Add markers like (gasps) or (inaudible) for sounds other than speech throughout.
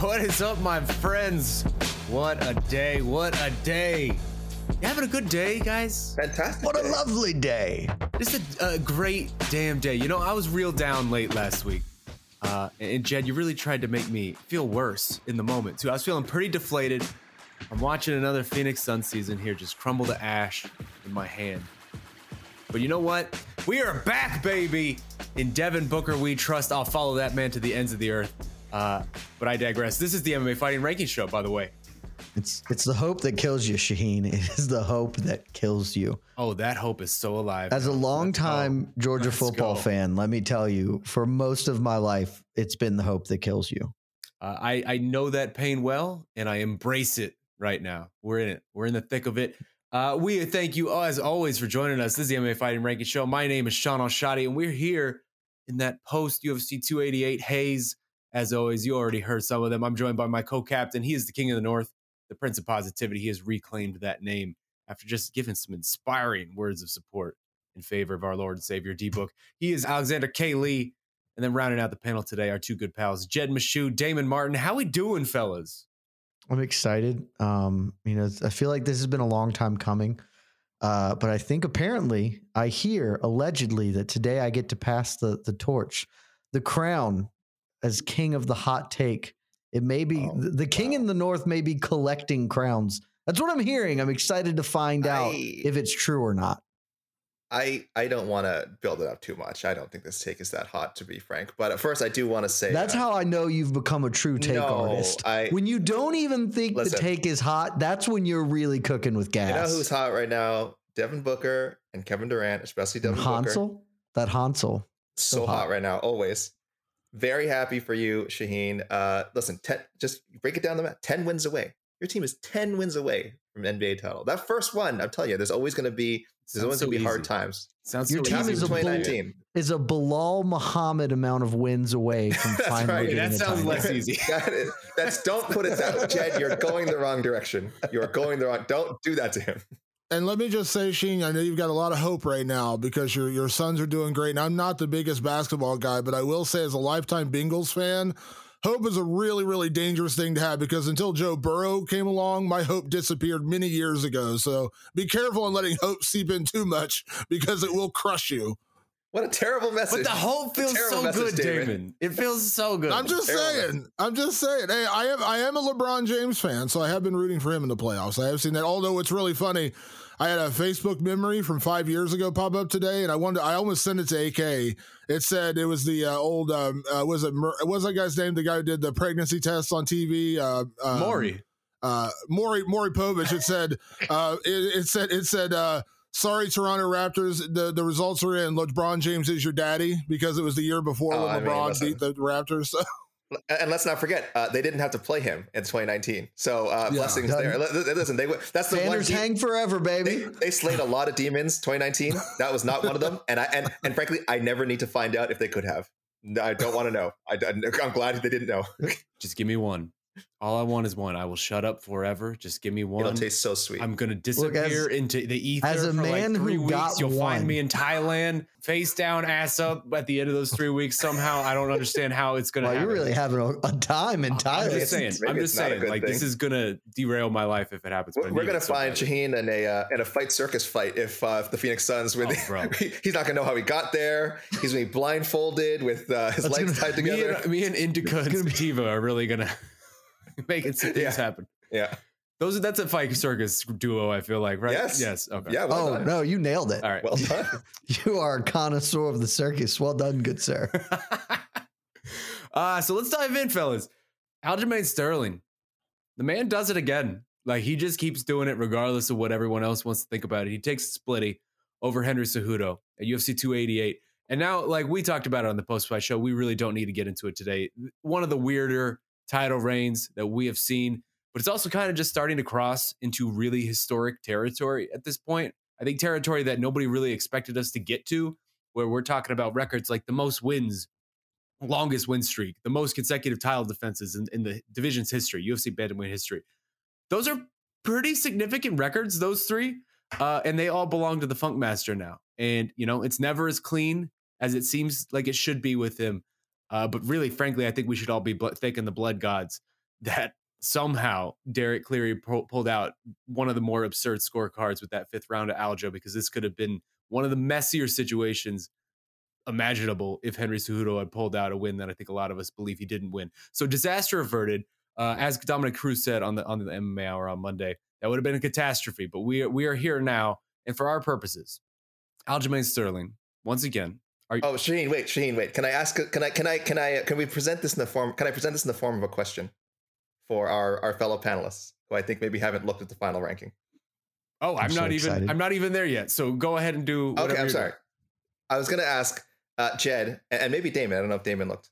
What is up, my friends? What a day! What a day! You having a good day, guys? Fantastic. What a lovely day. It's a, a great damn day. You know, I was real down late last week. Uh, and Jed, you really tried to make me feel worse in the moment, too. I was feeling pretty deflated. I'm watching another Phoenix Sun season here just crumble to ash in my hand. But you know what? We are back, baby! In Devin Booker, we trust. I'll follow that man to the ends of the earth. Uh, but I digress. This is the MMA Fighting Ranking Show, by the way. It's it's the hope that kills you, Shaheen. (laughs) It is the hope that kills you. Oh, that hope is so alive. As a now. long Let's time Georgia football go. fan, let me tell you, for most of my life, it's been the hope that kills you. Uh, I I know that pain well, and I embrace it right now. We're in it. We're in the thick of it. Uh, we thank you as always for joining us. This is the MMA Fighting Ranking Show. My name is Shaun Al-Shatti, and we're here in that post UFC 288 haze. As always, you already heard some of them. I'm joined by my co-captain. He is the King of the North, the Prince of Positivity. He has reclaimed that name after just giving some inspiring words of support in favor of our Lord and Savior D Book. He is Alexander K. Lee. And then rounding out the panel today, our two good pals, Jed Meshew, Damon Martin. How we doing, fellas? I'm excited. Um, you know, I feel like this has been a long time coming. Uh, but I think apparently I hear allegedly that today I get to pass the the torch, the crown as king of the hot take. It may be Oh, the, king in the north may be collecting crowns. That's what I'm hearing. I'm excited to find out I- if it's true or not. I I don't want to build it up too much. I don't think this take is that hot, to be frank. But at first, I do want to say That's uh, how I know you've become a true take No, artist. I- when you don't even think the take is hot, that's when you're really cooking with gas. You know who's hot right now? Devin Booker and Kevin Durant, especially Devin Booker. Hansel? That Hansel. So So hot. hot. right now, always. Very happy for you, Shaheen. Uh, listen, ten, just break it down the map. Ten wins away. Your team is ten wins away from NBA title. That first one, I'm telling you, there's always going to be there's Sounds always so going to be hard times. Sounds Your so team easy is a bull- 2019. Is a Belal Muhammad amount of wins away (laughs) from That's finally right. getting That sounds title. less easy. (laughs) That is, that's don't put it that way. Jed. You're going the wrong direction. You're going the wrong. Don't do that to him. And let me just say, Sheen, I know you've got a lot of hope right now because your your sons are doing great. And I'm not the biggest basketball guy, but I will say, as a lifetime Bengals fan, hope is a really, really dangerous thing to have because until Joe Burrow came along, my hope disappeared many years ago. So be careful in letting hope seep in too much because it will crush you. What a terrible message. But the hope feels so message, good, David. Damon. It feels so good. I'm just Terrible saying. message. I'm just saying. Hey, I am I am a LeBron James fan, so I have been rooting for him in the playoffs. I have seen that. Although it's really funny, I had a Facebook memory from five years ago pop up today, and I wanted. I almost sent it to AK. It said it was the uh, old. Um, uh, was it? What was that guy's name? The guy who did the pregnancy tests on TV. Uh, um, Maury. Uh, Maury Maury Povich. It said. (laughs) Uh, it, it said. It said. Uh, Sorry, Toronto Raptors. The the results are in. LeBron James is your daddy because it was the year before Oh, when I mean, LeBron listen. beat the Raptors. (laughs) And let's not forget, uh, they didn't have to play him in 2019. So uh, Yeah. blessings there. Li- li- Listen, they were- that's the one. Sanders de- hang forever, baby. they slayed a lot of demons 2019. That was not one of them. (laughs) And I and and frankly, I never need to find out if they could have. I don't want to know. I, am glad they didn't know. Just give me one. All I want is one. I will shut up forever. Just give me one. It'll taste so sweet. I'm gonna Look, disappear as- into the ether as a for man like three who weeks. got You'll find me in Thailand, face down, ass up. At the end of those three weeks, somehow I don't understand how it's gonna. Well, happen. you're really having a, a time in Thailand. I'm just saying. Maybe I'm just saying. good Like this is gonna derail my life if it happens. We're, we're gonna it so find badly. Shaheen in a uh, in a fight circus fight if uh, if the Phoenix Suns with Oh, (laughs) bro. he's not gonna know how he got there. He's gonna be blindfolded with uh, his That's legs gonna- tied Me together. and, me and Indica and gonna be- Sativa are really gonna (laughs) make it some things Yeah. happen. yeah, Those are that's a fight circus duo. I feel like right. Yes. Yes. Okay. yeah. Well oh done. no, you nailed it. All right. Well (laughs) done. (laughs) You are a connoisseur of the circus. Well done, good sir. uh, so let's dive in, fellas. Aljamain Sterling, the man does it again. Like he just keeps doing it regardless of what everyone else wants to think about it. He takes a Splitty over Henry Cejudo at UFC 288. And now, like we talked about it on the post fight show, we really don't need to get into it today. One of the weirder title reigns that we have seen, but it's also kind of just starting to cross into really historic territory at this point. I think territory that nobody really expected us to get to, where we're talking about records like the most wins longest win streak, the most consecutive title defenses in, in the division's history, UFC bantamweight history. Those are pretty significant records, those three. Uh, and they all belong to the Funk Master now. And, you know, it's never as clean as it seems like it should be with him. Uh, but really, frankly, I think we should all be thanking the blood gods (laughs) that somehow Derek Cleary pu- pulled out one of the more absurd scorecards with that fifth round of Aljo because this could have been one of the messier situations imaginable if Henry Cejudo had pulled out a win that I think a lot of us believe he didn't win. So disaster averted. Uh, as Dominick Cruz said on the on the MMA hour on Monday, that would have been a catastrophe. But we are we are here now, and for our purposes, Aljamain Sterling once again. Are you, Oh, Shaheen, wait, Shaheen, wait. Can I ask? Can I? Can I? Can I? Can we present this in the form? Can I present this in the form of a question for our our fellow panelists who I think maybe haven't looked at the final ranking? oh, I'm, I'm so not even excited. I'm not even there yet. So go ahead and do. Okay, I'm sorry. doing. I was going to ask uh, Jed and, and maybe Damon. I don't know if Damon looked.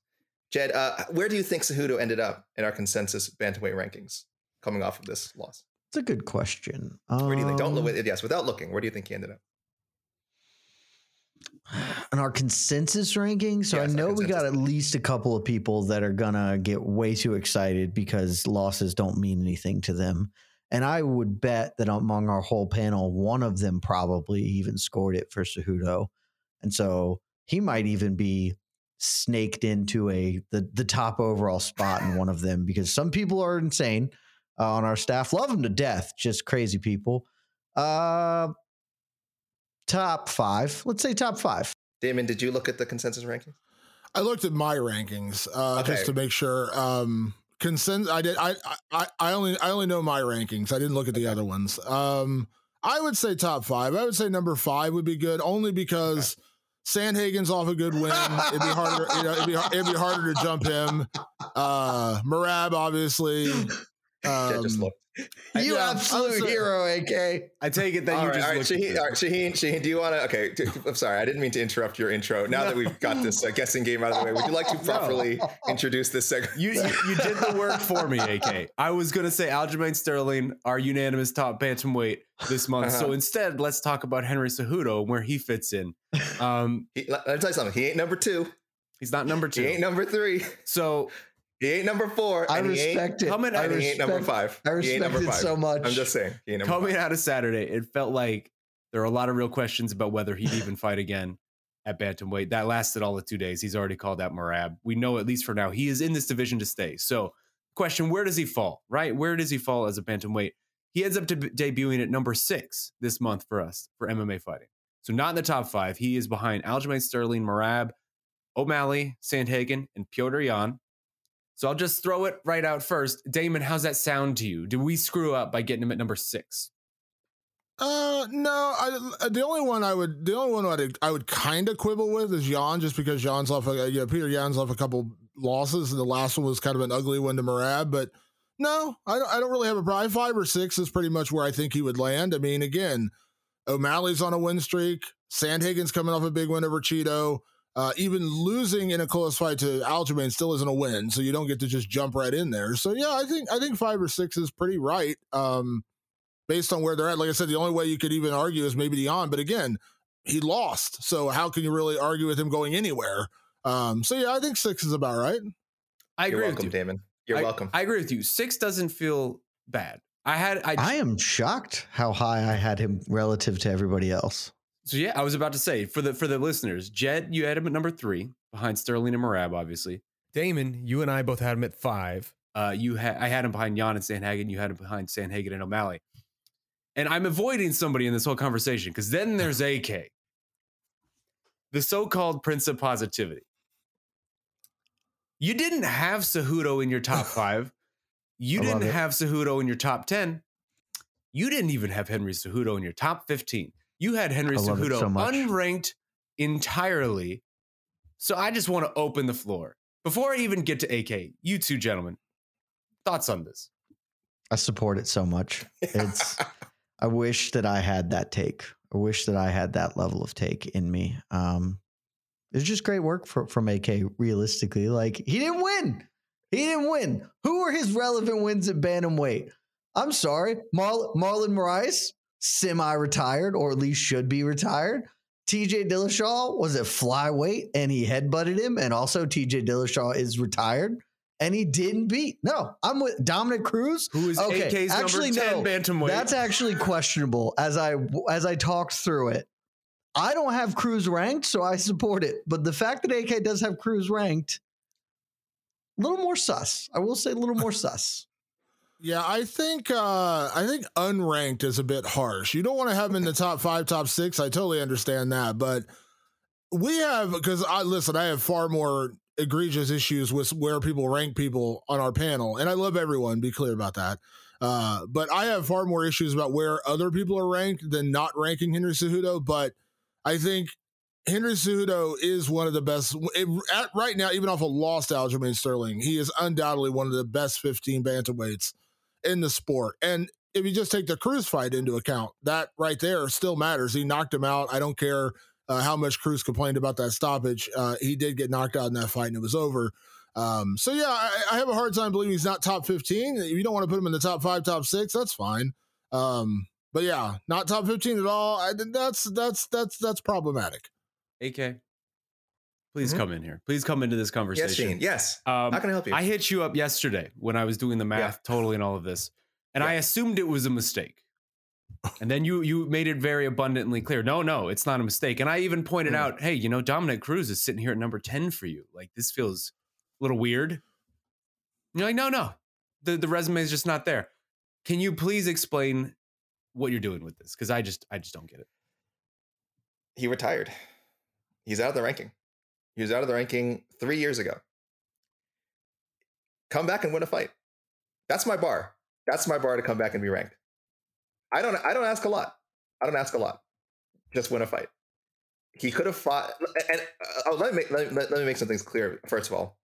Jed, uh, where do you think Cejudo ended up in our consensus bantamweight rankings coming off of this loss? It's a good question. Where do you think? Don't Um, look. Yes, without looking. Where do you think he ended up? In our consensus ranking. So Yes, I know we got at least a couple of people that are gonna get way too excited because losses don't mean anything to them. And I would bet that among our whole panel, one of them probably even scored it for Cejudo. And so he might even be snaked into a the, the top overall spot in one of them because some people are insane uh, on our staff. Love them to death, just crazy people. Uh top five. Let's say top five. Damon, did you look at the consensus ranking? I looked at my rankings uh, Okay. just to make sure. Um, consent. I did. I, I I only I only know my rankings. I didn't look at the other ones. Um, I would say top five. I would say number five would be good, only because Sandhagen's off a good win. (laughs) It'd be harder. You know, it'd be it'd be harder to jump him. Uh, Merab, obviously. Jed just Um, looked. You I'm absolute sorry. hero, AK. I take it that All you right, just all right, looked Shaheen, all right, Shaheen, Shaheen, do you want to? Okay, (laughs) I'm sorry, I didn't mean to interrupt your intro. Now that we've got this uh, guessing game out of the way, would you like to (laughs) properly introduce this segment? You, you you did the work for me, AK. I was gonna say Aljamain Sterling, our unanimous top bantamweight this month. So Uh-huh. instead, let's talk about Henry Cejudo and where he fits in. Um, He, let me tell you something. He ain't number two. he's not number two. He ain't number three. So He ain't number four. I and he respect it. coming- I and he ain't number five. I he ain't respect number it so much. I'm just saying. He ain't coming five. out of Saturday, it felt like there were a lot of real questions about whether he'd even fight again at bantamweight. That lasted all the two days. He's already called out Merab. We know at least for now he is in this division to stay. So, question: Where does he fall? Right? Where does he fall as a bantamweight? He ends up deb- debuting at number six this month for us for MMA fighting. So not in the top five. He is behind Aljamain Sterling, Merab, O'Malley, Sandhagen, and Petr Yan. So I'll just throw it right out first. Damon, how's that sound to you? Do we screw up by getting him at number six? Uh, no. I, the only one I would, the only one I would, I would kind of quibble with is Yan, just because Yan's off. A, you know, Peter Yan's off a couple losses, and the last one was kind of an ugly one to Merab. But no, I don't. I don't really have a probably five or six is pretty much where I think he would land. I mean, again, O'Malley's on a win streak. Sandhagen's coming off a big win over Chito. Uh, even losing in a close fight to Aljamain still isn't a win, so you don't get to just jump right in there. So yeah, I think I think five or six is pretty right. Um, based on where they're at. Like I said, the only way you could even argue is maybe Dion, but again, he lost. So how can you really argue with him going anywhere? Um, so yeah, I think six is about right. I You're agree welcome, with you. Damon. You're I, welcome. I agree with you. Six doesn't feel bad. I had I, I am shocked how high I had him relative to everybody else. So yeah, I was about to say for the for the listeners, Jed, you had him at number three behind Sterling and Merab, obviously. Damon, you and I both had him at five. Uh, you had I had him behind Yan and Sandhagen. You had him behind Sandhagen and O'Malley. And I'm avoiding somebody in this whole conversation because then there's (laughs) AK, the so-called prince of positivity. You didn't have Cejudo in your top (laughs) five. You I didn't have Cejudo in your top 10. You didn't even have Henry Cejudo in your top 15. You had Henry Cejudo so unranked entirely. So I just want to open the floor. Before I even get to AK, you two gentlemen, thoughts on this? I support it so much. It's (laughs) I wish that I had that take. I wish that I had that level of take in me. Um it's just great work for, from AK realistically. Like he didn't win. He didn't win. Who were his relevant wins at bantamweight? I'm sorry. Mar- Marlon Moraes, semi-retired, or at least should be retired. TJ Dillashaw was at flyweight and he headbutted him. And also TJ Dillashaw is retired and he didn't beat. No, I'm with Dominick Cruz. Who is Okay, AK's actually, number 10 no. bantamweight? That's actually questionable. As I as I talked through it, I don't have Cruz ranked, so I support it. But the fact that AK does have Cruz ranked, a little more sus. I will say a little more (laughs) sus. Yeah, I think uh I think unranked is a bit harsh. You don't want to have him in the top five, top six. I totally understand that, but we have because I listen. I have far more egregious issues with where people rank people on our panel, and I love everyone. Be clear about that. Uh, but I have far more issues about where other people are ranked than not ranking Henry Cejudo. But I think Henry Cejudo is one of the best it, at, right now, even off a lost Aljamain Sterling. He is undoubtedly one of the best 15 bantamweights in the sport. And if you just take the Cruz fight into account, that right there still matters. He knocked him out. I don't care uh, how much Cruz complained about that stoppage. Uh, he did get knocked out in that fight, and it was over. Um, so yeah, I, I have a hard time believing he's not top 15. If you don't want to put him in the top five, top six, that's fine. Um, but yeah, not top 15 at all. I, that's that's that's that's problematic. AK, please Mhm. come in here. Please come into this conversation. yes. Shane. Yes. Um, How can I help you? I hit you up yesterday when I was doing the math, totally, and all of this, and I assumed it was a mistake. And then you you made it very abundantly clear. No, no, it's not a mistake. And I even pointed Mm. out, hey, you know, Dominick Cruz is sitting here at number ten for you. Like this feels a little weird. And you're like, no, no, the the resume is just not there. Can you please explain what you're doing with this? Because I just I just don't get it. he retired. He's out of the ranking. He was out of the ranking three years ago. Come back and win a fight. That's my bar. That's my bar to come back and be ranked. I don't. I don't ask a lot. I don't ask a lot. Just win a fight. He could have fought. And uh, oh, let me make, let, let, let me make some things clear. First of all,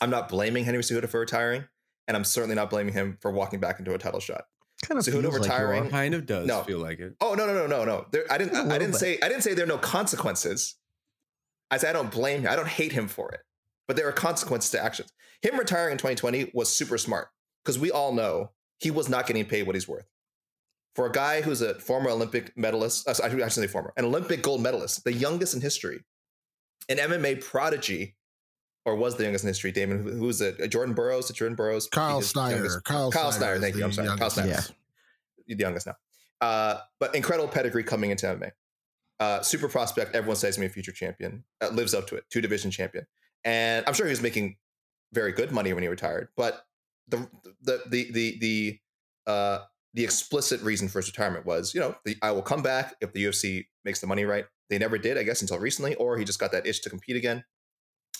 I'm not blaming Henry Cejudo for retiring, and I'm certainly not blaming him for walking back into a title shot. Kind of Cejudo feels like retiring- Kind of does No. feel like it. Oh no no no no no! There, I didn't. I, I didn't bit. say. I didn't say there are no consequences. I said I don't blame him. I don't hate him for it, but there are consequences to actions. Him retiring in 2020 was super smart because we all know he was not getting paid what he's worth. For a guy who's a former Olympic medalist, uh, I shouldn't say former, an Olympic gold medalist, the youngest in history, an MMA prodigy, or was the youngest in history. Damon, who, who's a, Uh, Jordan Burroughs. Jordan Burroughs. Kyle Snyder. youngest- Kyle, Kyle Snyder. Snyder, thank you. I'm sorry. Kyle youngest. Snyder. Yeah. the youngest now. Uh, but incredible pedigree coming into MMA. Uh, super prospect. Everyone says me a future champion. Uh, lives up to it. Two division champion. And I'm sure he was making very good money when he retired. But the the the the the uh, the explicit reason for his retirement was, you know, the, I will come back if the UFC makes the money right. They never did, I guess, until recently, or he just got that itch to compete again.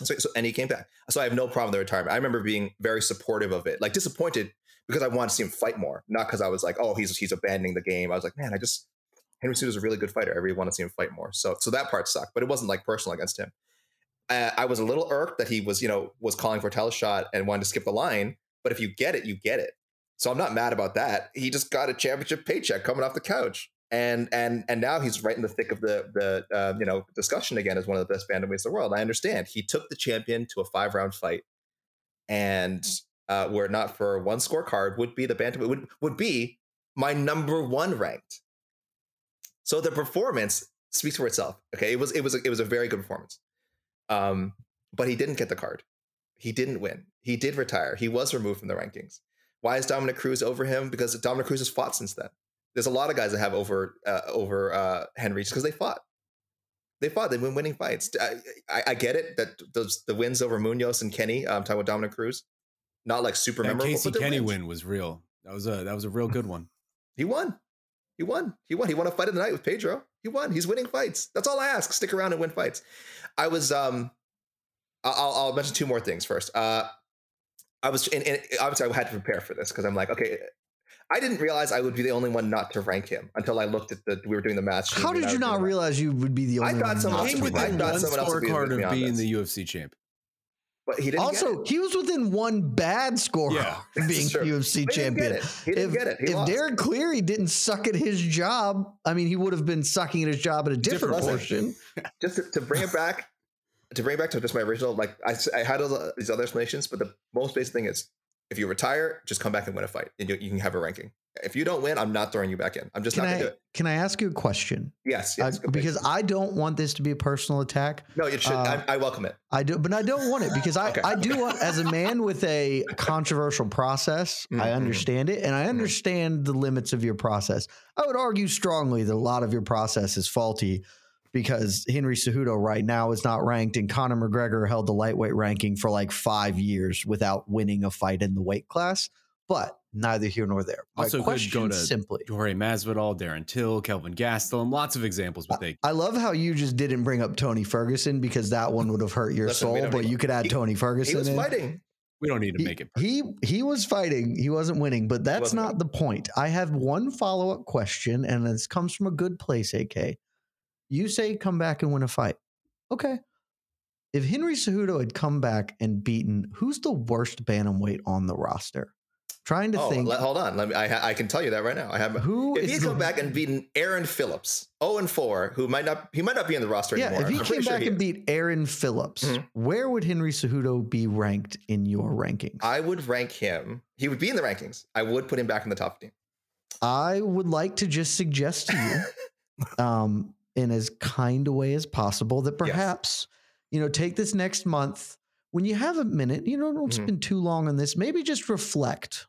So, so and he came back. So I have no problem with the retirement. I remember being very supportive of it, like disappointed because I wanted to see him fight more, not because I was like, oh, he's he's abandoning the game. I was like, man, I just Henry Cejudo's a really good fighter. I really want to see him fight more. So so that part sucked, but it wasn't like personal against him. Uh, I was a little irked that he was you know was calling for a title shot and wanted to skip the line. But if you get it, you get it. So I'm not mad about that. He just got a championship paycheck coming off the couch, and and and now he's right in the thick of the the uh, you know discussion again as one of the best bantamweights in the world. I understand he took the champion to a five round fight, and uh, were it not for one scorecard, would be the bantamweight would would be my number one ranked. So the performance speaks for itself. Okay, it was it was a, it was a very good performance. Um, but he didn't get the card. He didn't win. He did retire. He was removed from the rankings. Why is Dominick Cruz over him? Because Dominick Cruz has fought since then. There's a lot of guys that have over uh, over uh, Henry just because they fought. They fought. They've been winning fights. I, I, I get it that those the wins over Munhoz and Kenny. I'm talking about Dominick Cruz. Not like super That memorable. Casey Kenny wins. win was real. That was a that was a real good one. He won. He won. He won. He won a fight of the night with Pedro. He won. He's winning fights. That's all I ask. Stick around and win fights. I was. um I'll, I'll mention two more things first. Uh, I was, and, and obviously, I had to prepare for this because I'm like, okay, I didn't realize I would be the only one not to rank him until I looked at the. We were doing the match. How did you not realize you would be the only? I thought one? someone not else to would be- be I thought someone else would be with scorecard me of being this. the UFC champ. But he didn't. get Also, it. he was within one bad score Yeah, (laughs) of being true. UFC But he didn't champion. get it. He didn't if get it. He if lost. Derek Cleary didn't suck at his job, I mean, he would have been sucking at his job at a different, Different portion. (laughs) just to, to bring it back, to bring it back to just my original, like I had all the- these other explanations, but the most basic thing is if you retire, just come back and win a fight, and you, you can have a ranking. If you don't win, I'm not throwing you back in. I'm just Can not I gonna do it. can I ask you a question? Yes, Uh, yes, pick. because I don't want this to be a personal attack. no, it should. uh, I, I welcome it. I do, but I don't want it because I, (laughs) Okay. I do want, as a man with a controversial process, (laughs) I Mhm. understand it and I understand the limits of your process. I would argue strongly that a lot of your process is faulty because Henry Cejudo right now is not ranked and Conor McGregor held the lightweight ranking for like five years without winning a fight in the weight class. But neither here nor there. My Also could question go to simply. Jorge Masvidal, Darren Till, Kelvin Gastelum, lots of examples, but they I love how you just didn't bring up Tony Ferguson because that one would have hurt your Listen, soul, but you could add he- Tony Ferguson He was in. fighting. we don't need to he, make it. he he was fighting. He wasn't winning, but that's wasn't not the point. I have one follow up question, and this comes from a good place. AK, you say come back and win a fight. Okay, if Henry Cejudo had come back and beaten, who's the worst bantamweight on the roster? Trying to Oh, think. let- hold on. Let me. I, I can tell you that right now. I have. Who if he had come back and beaten Aaron Phillips, 0 and 4, who might not, he might not be in the roster yeah, anymore. if he I'm came pretty sure back he and beat Aaron Phillips, Mhm. where would Henry Cejudo be ranked in your rankings? I would rank him. He would be in the rankings. I would put him back in the top 15. I would like to just suggest to you, (laughs) um, in as kind a way as possible, that Yes. perhaps, you know, take this next month when you have a minute, you know, don't Mhm. spend too long on this. Maybe just reflect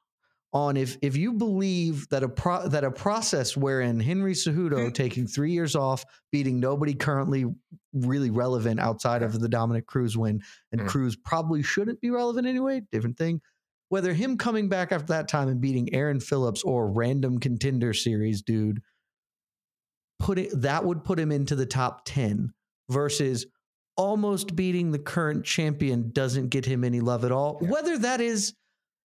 on if if you believe that a pro, that a process wherein Henry Cejudo Mhm. taking three years off, beating nobody currently really relevant outside of the Dominick Cruz win, and Mhm. Cruz probably shouldn't be relevant anyway. Different thing whether him coming back after that time and beating Aaron Phillips or random contender series dude, put it that would put him into the top 10 versus almost beating the current champion doesn't get him any love at all. Yeah. Whether that is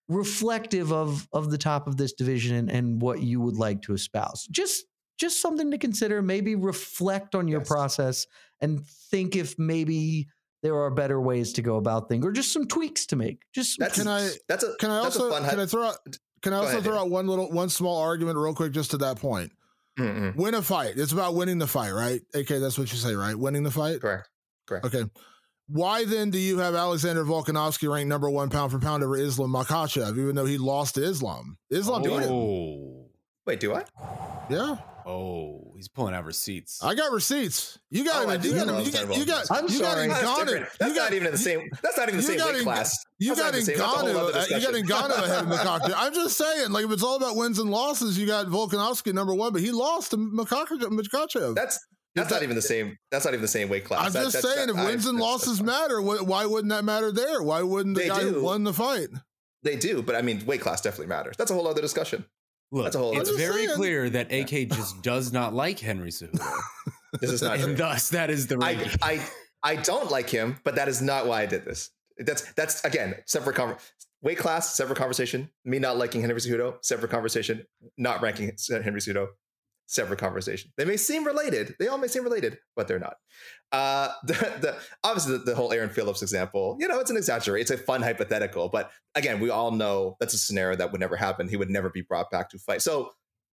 reflective of of the top of this division and, and what you would like to espouse. Just just something to consider, maybe reflect on your Yes. process and think if maybe there are better ways to go about things or just some tweaks to make. Just some That's Can I- That's a. Can I also a fun can I throw out can I Go also ahead, throw Dave. out one little one small argument real quick just to that point? Mm-mm. Win a fight. It's about winning the fight, right? AK, that's what you say, right? Winning the fight. Correct. Correct. Okay. Why then do you have Alexander Volkanovski ranked number one pound for pound over Islam Makhachev, even though he lost to Islam? Islam beat him. Oh, Wait, do I? Yeah, oh, he's pulling out receipts. I got receipts. You got Oh, I him. do You got know him. You got. Alexander You got. I'm You got sorry. That's different. That's You got. not even in the same. That's not even the you same got weight Ng- class. You got the same- that's a whole Ngannou. other uh, You got discussion. Ngannou ahead of (laughs) Makhachev. I'm just saying, like if it's all about wins and losses, you got Volkanovski number one, but he lost to Makhachev. Makhachev. That's that's not even the same. That's not even the same weight class. I'm That- just that's- saying, that- if I- wins and that's- that's losses fine. matter, why wouldn't that matter there? Why wouldn't the They guy do. who won the fight? They do, but I mean, weight class definitely matters. That's a whole other discussion. Look, That's a whole it's other- I'm very saying. clear that AK just (laughs) does not like Henry Cejudo, (laughs) This is not. and true. thus that is the I. I I don't like him, but that is not why I did this. That's that's again separate conver- weight class, separate conversation. Me not liking Henry Cejudo, separate conversation. Not ranking Henry Cejudo, separate conversation. They may seem related. They all may seem related, but they're not. Uh, (laughs) the, the obviously the, the whole Aaron Phillips example, you know, it's an exaggeration. It's a fun hypothetical, but again, we all know that's a scenario that would never happen. He would never be brought back to fight. So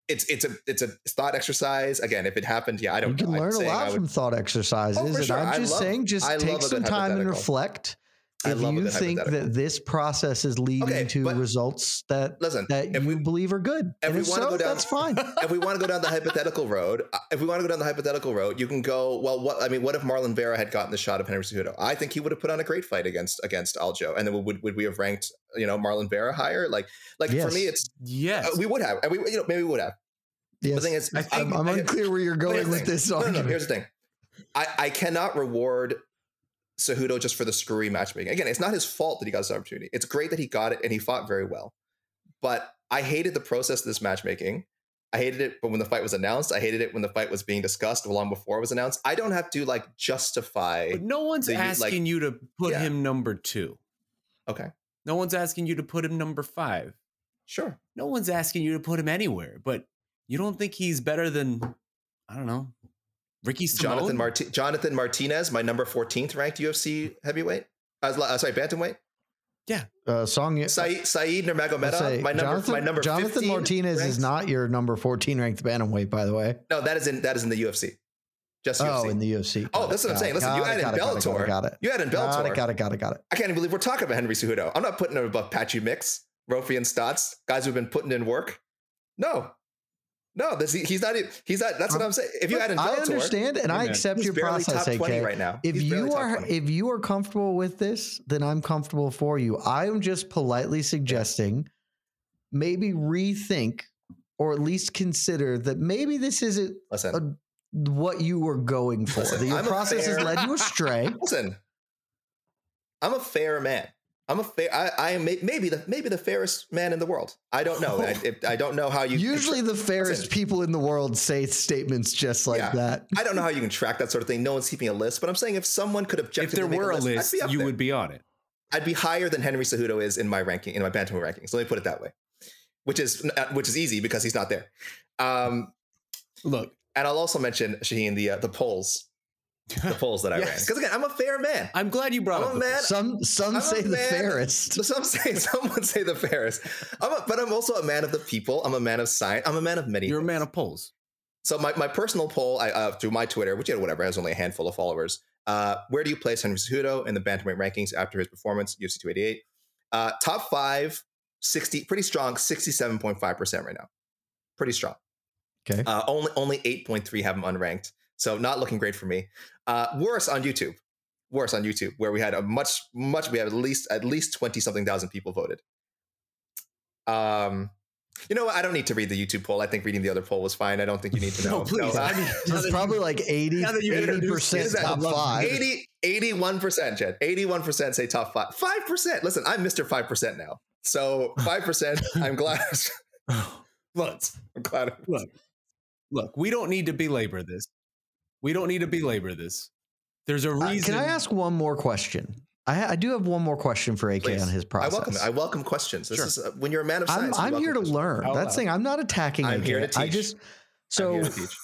it's it's a it's a thought exercise. Again, if it happened, yeah, I don't. You can. I'm learn a lot would- from thought exercises, Oh, sure. I'm just love- saying, just I take some time and reflect. I If love you think that this process is leading Okay, to results that Listen, that if you we- believe are good, if and we if wanna so, go down- that's fine. (laughs) if we want to go down the hypothetical road, uh, if we want to go down the hypothetical road, you can go. Well, what I mean, what if Marlon Vera had gotten the shot of Henry Cejudo? I think he would have put on a great fight against against Aljo, and then would would we have ranked you know Marlon Vera higher? Like like for me, it's Yes. uh, we would have, and we you know maybe we would have. Yes. The thing is, I think- I'm, I'm I- unclear where you're going here's the with thing. this No, no, no. Here's the thing. I, I cannot reward Cejudo just for the screwy matchmaking. Again, it's not his fault that he got this opportunity. It's great that he got it and he fought very well. But I hated the process of this matchmaking. I hated it, but when the fight was announced, I hated it when the fight was being discussed long before it was announced. I don't have to like justify. But no one's use, asking like- you to put Yeah. him number two. Okay, No one's asking you to put him number five. sure. No one's asking you to put him anywhere. But you don't think he's better than I don't know, Ricky Simón? Jonathan Marti- Jonathan Martinez, my number 14th ranked UFC heavyweight. Uh, uh, sorry, bantamweight. Yeah. Uh, song. Saeed, Saeed I'll Nurmagomedov, say, my number, Jonathan, my number Jonathan 15 Martinez is not your number 14 ranked bantamweight, by the way. No, that is in that is in the UFC. Just Oh, in the UFC. Oh, that's it, what I'm saying. it, Listen, you had in got it, got it, Bellator. Got it. You had in Got Bellator. it. Got it. Got it. Got it. I can't even believe we're talking about Henry Cejudo. I'm not putting him above Patchy Mix, Rofi, and Stots, guys who've been putting in work. No, no, this, he's not. He's not. That's what I'm saying. If you had in I understand, and I accept he's your process, top 20 AK. right now. If He's you are if you are comfortable with this, then I'm comfortable for you. I am just politely suggesting maybe rethink or at least consider that maybe this isn't a, what you were going for. Listen, that your I'm a process has led you astray. (laughs) listen. I'm a fair man. I'm a fair. I, I am may- maybe the maybe the fairest man in the world. I don't know. I, if- I don't know how you. Usually, the fairest Listen. people in the world say statements just like Yeah. that. I don't know how you can track that sort of thing. No one's keeping a list, but I'm saying if someone could if there were a list, I'd list, you there. would be on it. I'd be higher than Henry Cejudo is in my ranking in my bantamweight rankings. Let me put it that way, which is uh, which is easy because he's not there. Um, Look, and I'll also mention Shaheen the uh, the polls, the polls that I ran because again I'm a fair man. I'm glad you brought I'm up a man. Some some I'm a say the man. fairest. Some say (laughs) some would say the fairest. I'm a, but I'm also a man of the people. I'm a man of science. I'm a man of many. You're a man of polls. So my, my personal poll, I uh, through my Twitter, which you know, whatever has only a handful of followers. Uh, where do you place Henry Cejudo in the bantamweight rankings after his performance, UFC 288? Uh, top five, 60, pretty strong, 67.5% right now. Pretty strong. Okay. Uh, only only 8.3 have him unranked. So not looking great for me. Uh, worse on YouTube. Worse on YouTube, where we had a much, much, we have at least at least 20 something thousand people voted. Um, you know what? I don't need to read the YouTube poll. I think reading the other poll was fine. I don't think you need to (laughs) know. No, please. uh, I mean, (laughs) It's probably like 80 (laughs) now that you introduced percent it, top would five. 80, 81%, Jed. 81% say top five. 5%. Listen, I'm Mr. 5% now. So 5%, I'm glad. look, I'm glad. look, look. We don't need to belabor this. We don't need to belabor this. There's a Uh, reason. can I ask one more question? I, I do have one more question for AK Please. on his process. I welcome. I welcome questions. This Sure. is uh, when you're a man of I'm, science. I'm here to questions. learn. Out That's loud. the thing. I'm not attacking I'm AK. here to I teach. just I'm so here to teach.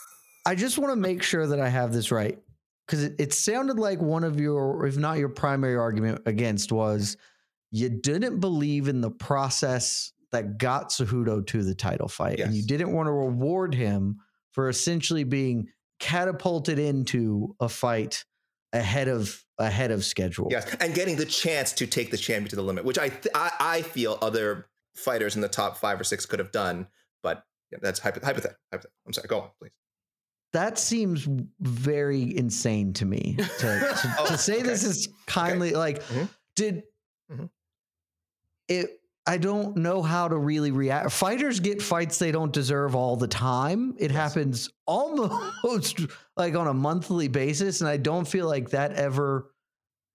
I just want to make sure that I have this right because it, it sounded like one of your, if not your primary argument against, was you didn't believe in the process that got Cejudo to the title fight, and you didn't want to reward him for essentially being catapulted into a fight ahead of ahead of schedule. Yes, and getting the chance to take the champion to the limit, which I th- I, I feel other fighters in the top five or six could have done, but yeah, that's hypo- hypothetical. hypothetical. I'm sorry. Go on, please. That seems very insane to me. To, to, (laughs) Oh, to say this is kindly like, Mhm. did Mhm. it? I don't know how to really react. Fighters get fights they don't deserve all the time. It happens (laughs) almost like on a monthly basis, and I don't feel like that ever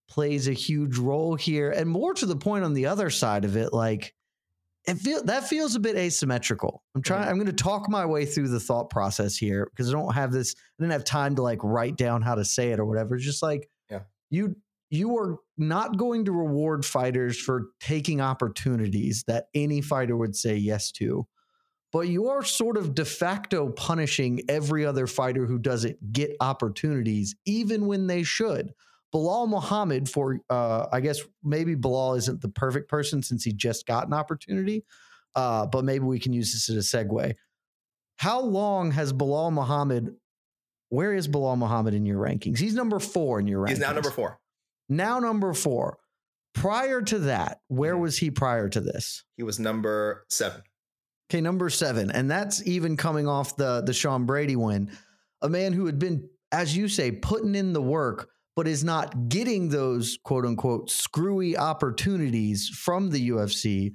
plays a huge role here. And more to the point, on the other side of it, like it feel that feels a bit asymmetrical. I'm trying. I'm going to talk my way through the thought process here because I don't have this. I didn't have time to like write down how to say it or whatever. It's just like Yeah. you you are not going to reward fighters for taking opportunities that any fighter would say yes to, but you are sort of de facto punishing every other fighter who doesn't get opportunities, even when they should. Belal Muhammad, for uh, I guess maybe Belal isn't the perfect person since he just got an opportunity, uh, but maybe we can use this as a segue. How long has Belal Muhammad? Where is Belal Muhammad in your rankings? He's number four in your rankings. He's now number four. Now number four. Prior to that, where mm. was he prior to this? He was number seven. Okay, number seven, and that's even coming off the the Sean Brady win. A man who had been, as you say, putting in the work, but is not getting those quote unquote screwy opportunities from the UFC.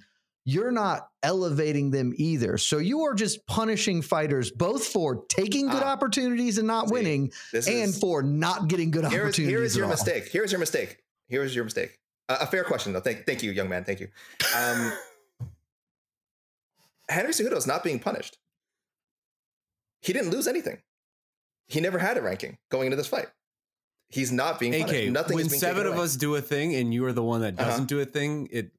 You're not elevating them either. So you are just punishing fighters both for taking good Ah. opportunities and not See, winning, and is, for not getting good here's, opportunities. here's your all. mistake. Here's your mistake. Here's your mistake. Uh, a fair question, though. Thank, thank you, young man. Thank you. Um, (laughs) Henry Cejudo is not being punished. He didn't lose anything. He never had a ranking going into this fight. He's not being punished. AK, Nothing when is being seven taken of away. us do a thing and you are the one that Uh-huh. doesn't do a thing, it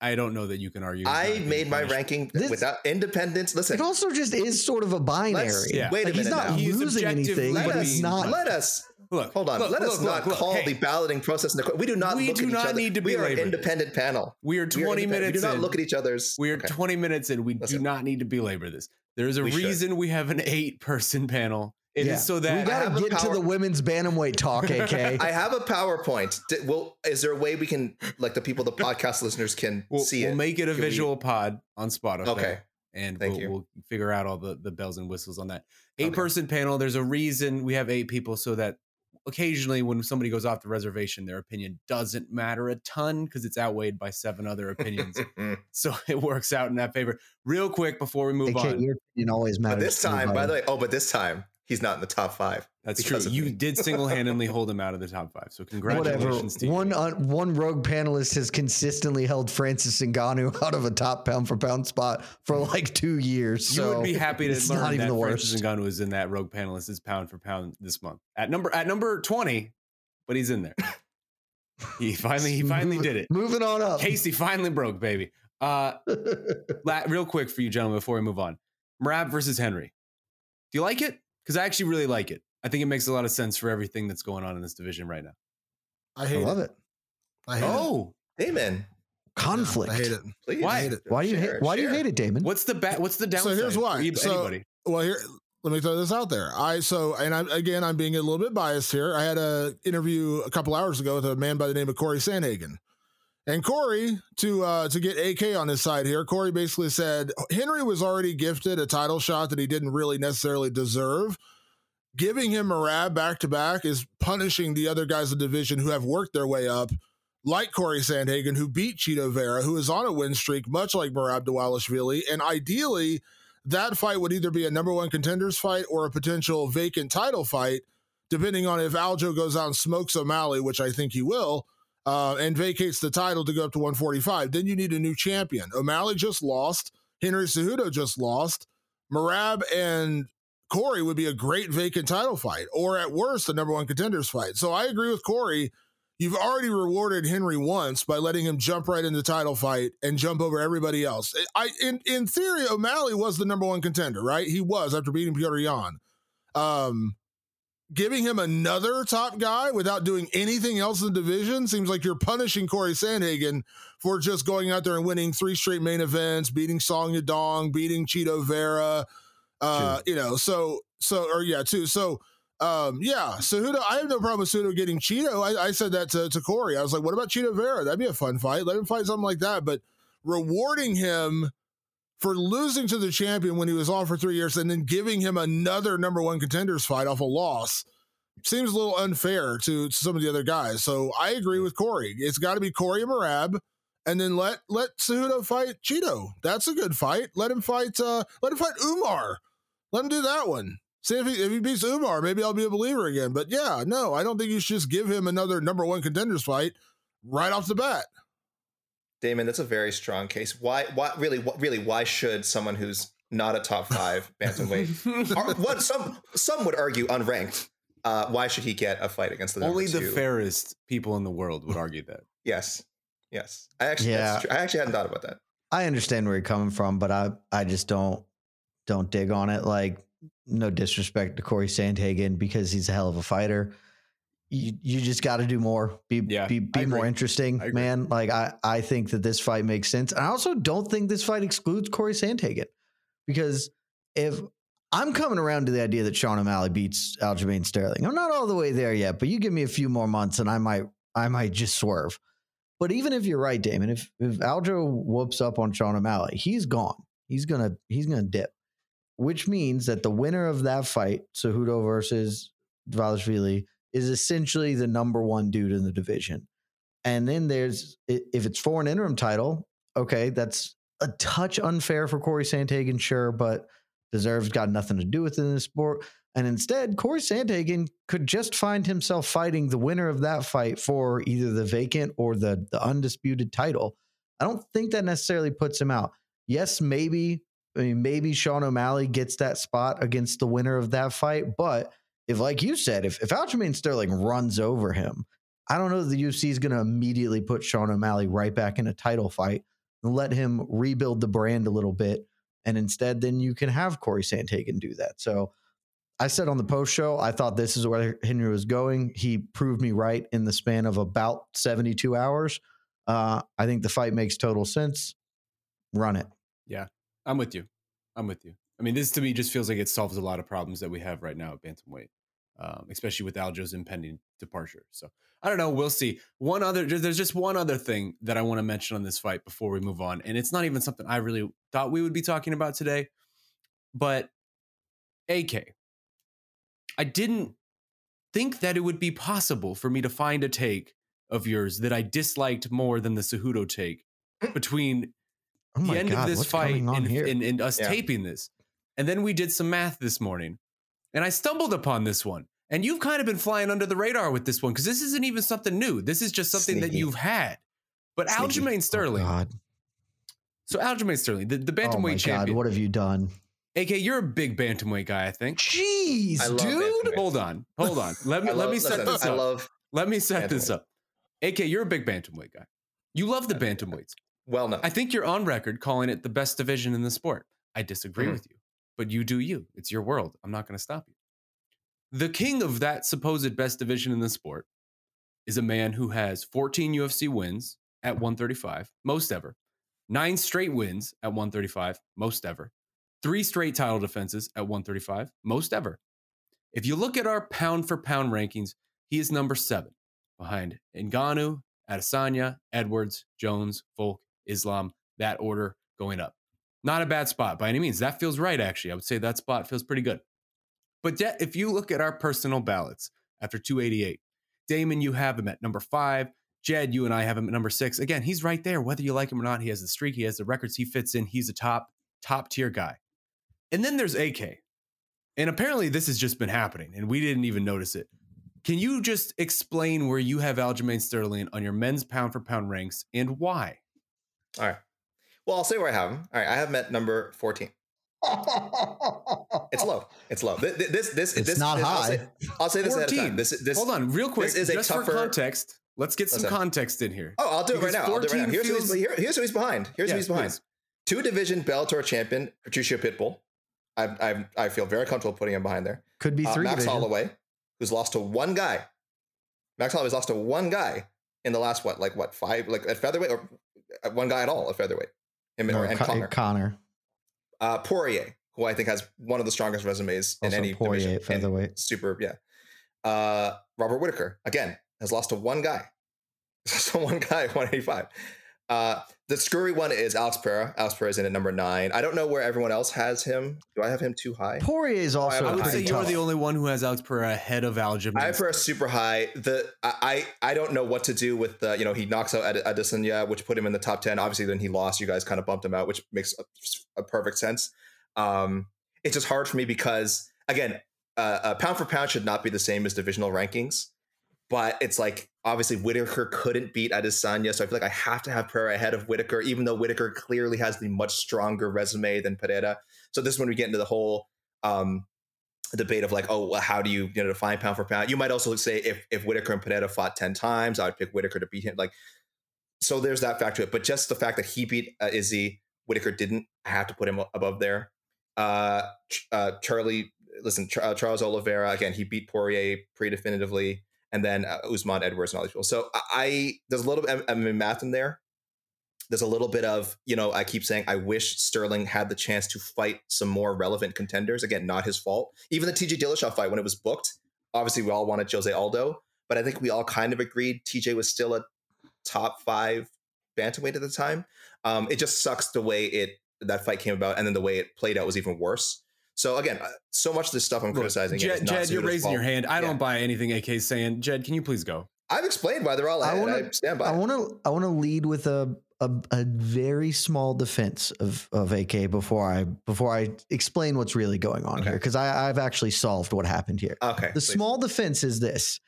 I don't know that you can argue. I being made my ranking This- without independence. Listen, It also just is sort of a binary. Yeah. wait a Like, he's not now. Losing objectively anything, let but us he's not. let us Look, hold on. look, let us look, not look, call hey, the balloting process. In the, we do not. We look do at each not other. need to we are an independent panel. We are We are 20 minutes We do not in. look at each other's. We are Okay. 20 minutes in. We do not need to belabor this. There's a We should. reason we have an eight person (laughs) panel. It is Yeah. so we that I have gotta get to the women's bantamweight talk, (laughs) AK. I have a PowerPoint. Di- Well, is there a way we can, like, the people, the podcast listeners can (laughs) we'll, see we'll it? make it a Can we- visual pod on Spotify. Okay. And Thank we'll, you. we'll figure out all the, the bells and whistles on that. Eight Okay. person panel. There's a reason we have eight people so that occasionally when somebody goes off the reservation, their opinion doesn't matter a ton because it's outweighed by seven other opinions. (laughs) so it works out in that favor. Real quick before we move AK, on. your opinion always matters. but this time, by the way, oh, but this time he's not in the top five. That's true. You me. did (laughs) single handedly hold him out of the top five. So Whatever. congratulations to you. One uh, one rogue panelist has consistently held Francis Ngannou (laughs) out of a top pound for pound spot for like two years. You would be happy to it's learn not even that the Francis worst. Ngannou is in that rogue panelist is pound for pound this month at number at number twenty, but he's in there. He (laughs) finally he finally did it. Moving on up. Casey finally broke, baby. Uh, la- real quick for you gentlemen before we move on, Merab versus Henry. Do you like it? Because I actually really like it. I think it makes a lot of sense for everything that's going on in this division right now. I I love it. it. I hate it. Oh, Damon, Conflict. I hate it. please. Why? I hate it. Why do you Share, hate? Why do you hate it, Damon? what's the ba- What's the downside? So here's why. for So- Well, here, let me throw this out there. I so, and I'm again, I'm being a little bit biased here. I had a interview a couple hours ago with a man by the name of Corey Sandhagen, and Corey to uh, to get AK on his side here. Corey basically said Henry was already gifted a title shot that he didn't really necessarily deserve. Giving him Merab back to back is punishing the other guys in the division who have worked their way up, like Corey Sandhagen, who beat Chito Vera, who is on a win streak, much like Merab Dvalishvili. And ideally, that fight would either be a number one contenders fight or a potential vacant title fight, depending on if Aljo goes out and smokes O'Malley, which I think he will, uh, and vacates the title to go up to 145. Then you need a new champion. O'Malley just lost. Henry Cejudo just lost. Merab and Corey would be a great vacant title fight, or at worst, a number one contenders fight. So I agree with Corey. You've already rewarded Henry once by letting him jump right in the title fight and jump over everybody else. I in in theory, O'Malley was the number one contender, right? He was after beating Petr Yan. Um, giving him another top guy without doing anything else in the division seems like you're punishing Corey Sandhagen for just going out there and winning three straight main events, beating Song Yadong, beating Chito Vera. Uh, you know, so so or yeah, too. So um, yeah, Cejudo, I have no problem with Cejudo getting Chito. I, I said that to, to Corey. I was like, what about Chito Vera? That'd be a fun fight. Let him fight something like that. But rewarding him for losing to the champion when he was on for three years and then giving him another number one contenders fight off a loss seems a little unfair to, to some of the other guys. So I agree with Corey. It's got to be Corey and Merab. And then let let Cejudo fight Chito. That's a good fight. Let him fight. Uh, let him fight Umar. Let him do that one. See if he if he beats Umar, maybe I'll be a believer again. But yeah, no, I don't think you should just give him another number one contenders fight right off the bat. Damon, that's a very strong case. Why? Why? Really? What, really? Why should someone who's not a top five (laughs) bantamweight, or what? Some some would argue unranked, Uh, why should he get a fight against the number Only the two? fairest people in the world would argue that. Yes, yes. I actually, Yeah. that's true. I actually hadn't thought about that. I understand where you're coming from, but I I just don't don't dig on it. Like no disrespect to Corey Sandhagen because he's a hell of a fighter. You you just got to do more. Be Yeah, be, be more interesting, man. Like I I think that this fight makes sense. And I also don't think this fight excludes Corey Sandhagen because if I'm coming around to the idea that Sean O'Malley beats Aljamain Sterling. I'm not all the way there yet, but you give me a few more months and I might I might just swerve. But even if you're right, Damon, if if Aljo whoops up on Sean O'Malley, he's gone. He's gonna he's gonna dip. Which means that the winner of that fight, Cejudo versus Dvalishvili, is essentially the number one dude in the division. And then there's if it's for an interim title, okay, that's a touch unfair for Corey Sandhagen, sure, but deserves got nothing to do with it in the sport. And instead, Corey Sandhagen could just find himself fighting the winner of that fight for either the vacant or the, the undisputed title. I don't think that necessarily puts him out. Yes, maybe, I mean, maybe Sean O'Malley gets that spot against the winner of that fight. But if, like you said, if, if Aljamain Sterling runs over him, I don't know that the UFC is going to immediately put Sean O'Malley right back in a title fight and let him rebuild the brand a little bit. And instead, then you can have Corey Sandhagen do that. So I said on the post show, I thought this is where Henry was going. He proved me right in the span of about 72 hours. Uh, I think the fight makes total sense. Run it. Yeah, I'm with you. I'm with you. I mean, this to me just feels like it solves a lot of problems that we have right now at bantamweight, um, especially with Aljo's impending departure. So I don't know. We'll see. One other, there's just one other thing that I want to mention on this fight before we move on, and it's not even something I really thought we would be talking about today, but AK, I didn't think that it would be possible for me to find a take of yours that I disliked more than the Cejudo take between Oh the end God, of this fight and, and, and us Yeah. taping this. And then we did some math this morning and I stumbled upon this one. And you've kind of been flying under the radar with this one because this isn't even something new. This is just something that you've had. But Sneaky. Aljamain Oh, Sterling. God. so Aljamain Sterling, the, the Oh bantamweight my God, champion. what have you done? AK, you're a big bantamweight guy, I think. Jeez, I dude. Hold on, hold on. (laughs) Let me let me set listen, this I up. love let me set this up. AK, you're a big bantamweight guy. You love the bantamweights. well known. I think you're on record calling it the best division in the sport. I disagree Mhm. with you, but you do you. It's your world. I'm not going to stop you. The king of that supposed best division in the sport is a man who has 14 UFC wins at 135, most ever, nine straight wins at 135, most ever, three straight title defenses at 135, most ever. If you look at our pound for pound rankings, he is number seven behind Ngannou, Adesanya, Edwards, Jones, Volk, Islam, that order going up. Not a bad spot by any means. That feels right, actually. I would say that spot feels pretty good. But yet, if you look at our personal ballots after 288, Damon, you have him at number five. Jed, you and I have him at number six. Again, he's right there, whether you like him or not. He has the streak, he has the records, he fits in. He's a top, top tier guy. And then there's AK. And apparently, this has just been happening, and we didn't even notice it. Can you just explain where you have Aljamain Sterling on your men's pound for pound ranks and why? All right. Well, I'll say where I have him. All right, I have him at number 14. It's (laughs) low. It's low. This this this, It's this not this- I'll high. say, I'll say this ahead of time. This this Hold on, real quick. this is a just tougher- for context, let's get some Listen. context in here. Oh, I'll do it right now. I'll do it right 14 now. Here's, who he's, here, here's who he's behind. Here's Yeah, who he's behind. please. Two division Bellator champion Patricio Pitbull. I I I feel very comfortable putting him behind there. Could be Uh, three. Max division. Holloway, who's lost to one guy. Max Holloway's lost to one guy in the last what, like what, five, like at featherweight, or uh, one guy at all at featherweight. Him No, and Con- Conor. Conor. Uh, Poirier, who I think has one of the strongest resumes in any Poirier division. at featherweight. Super, yeah. Uh, Robert Whitaker again has lost to one guy. (laughs) so one guy, 185. Uh, the screwy one is Alex Pereira. Alex Pereira is in at number nine. I don't know where everyone else has him. Do I have him too high? Poirier is also I I would pretty say you're the only one who has Alex Pereira ahead of Aljamain. I have Pereira super high. The I I I don't know what to do with the you know he knocks out Ad- Adesanya, which put him in the top ten. Obviously, then he lost. You guys kind of bumped him out, which makes a, a perfect sense. Um, it's just hard for me because again, uh, uh, pound for pound should not be the same as divisional rankings, but it's like obviously Whitaker couldn't beat Adesanya, so I feel like I have to have Pereira ahead of Whitaker, even though Whitaker clearly has the much stronger resume than Pereira. So this is when we get into the whole um, debate of like, oh, well, how do you you know define pound for pound? You might also say if if Whitaker and Pereira fought ten times, I would pick Whitaker to beat him. Like, so there's that factor. But just the fact that he beat uh, Izzy, Whitaker didn't, I have to put him above there. Uh, uh, Charlie, listen, uh, Charles Oliveira again, he beat Poirier pretty definitively, and then uh, Usman Edwards and all these people. So I, I there's a little bit mean, math in there. There's a little bit of you know I keep saying I wish Sterling had the chance to fight some more relevant contenders. Again, not his fault. Even the TJ Dillashaw fight when it was booked, obviously we all wanted Jose Aldo, but I think we all kind of agreed TJ was still a top five bantamweight at the time. Um, it just sucks the way it that fight came about, and then the way it played out was even worse. So again, uh, so much of this stuff I'm criticizing. Jed, Jed you're raising fault. your hand. I Yeah. don't buy anything AK's saying. Jed, can you please go? I've explained why they're all I ahead. I, wanna- stand by. I want to I want to lead with a, a a very small defense of of AK before I before I explain what's really going on Okay. here because I I've actually solved what happened here. okay. The please. small defense is this.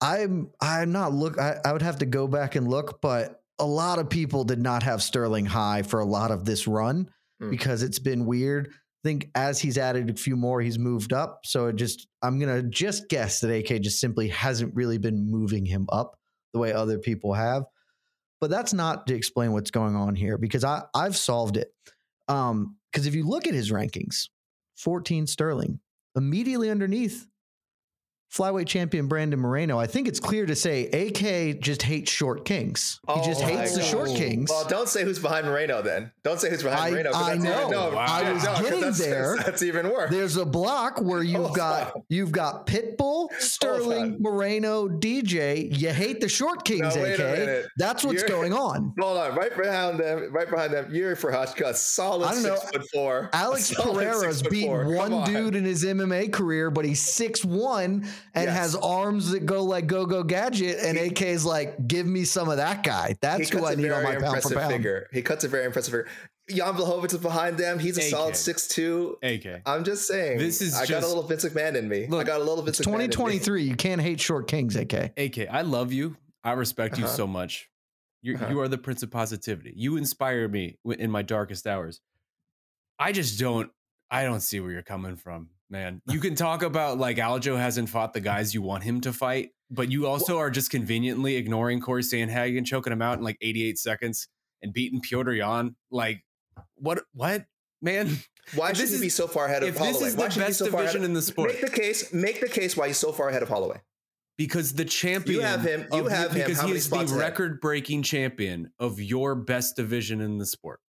I'm I'm not look I, I would have to go back and look, but a lot of people did not have Sterling high for a lot of this run Hmm. because it's been weird. Think as he's added a few more, he's moved up. So it just I'm gonna just guess that AK just simply hasn't really been moving him up the way other people have. But that's not to explain what's going on here because I I've solved it. Um, because if you look at his rankings, 14 Sterling, immediately underneath flyweight champion Brandon Moreno. I think it's clear to say AK just hates short kings. He oh just Oh hates the short kings. Well, don't say who's behind Moreno then. Don't say who's behind I- Moreno. 'cause I that's know. Even, no, I was no, 'cause getting that's, there. (laughs) That's even worse. There's a block where (laughs) oh, you've Hold got on. you've got Pitbull, (laughs) oh, Sterling, on. Moreno, DJ. You hate the short kings, No, AK. That's what's You're- going on. Hold on, right behind them, right behind them. Jiri Prochazka, solid I don't know. six foot four. Alex A solid Pereira's beat four. One on. dude in his MMA career, but he's six one and Yes. has arms that go like Go Go Gadget. And He- AK's like, give me some of that guy. That's he who cuts I a need on my pound for impressive pound. figure. He cuts a very impressive figure. Jan Blachowicz is behind them. He's a AK. solid six two. AK. I'm just saying. This is I got a little Vince McMahon in me. Look, I got a little Vince It's McMahon. in me. 2023. You can't hate short kings, AK. AK, I love you. I respect you Uh-huh. so much. You Uh-huh. you are the prince of positivity. You inspire me in my darkest hours. I just don't. I don't see where you're coming from, man. You can talk about like Aljo hasn't fought the guys you want him to fight, but you also are just conveniently ignoring Corey Sandhagen, choking him out in like 88 seconds and beating Petr Yan. Like, what? What, man? Why should he be so far ahead of If Holloway? this is Why the should he be best so division of- in the sport, Make the case. Make the case why he's so far ahead of Holloway. because the champion you have him- you have him because he is the record-breaking champion of your best division in the sport.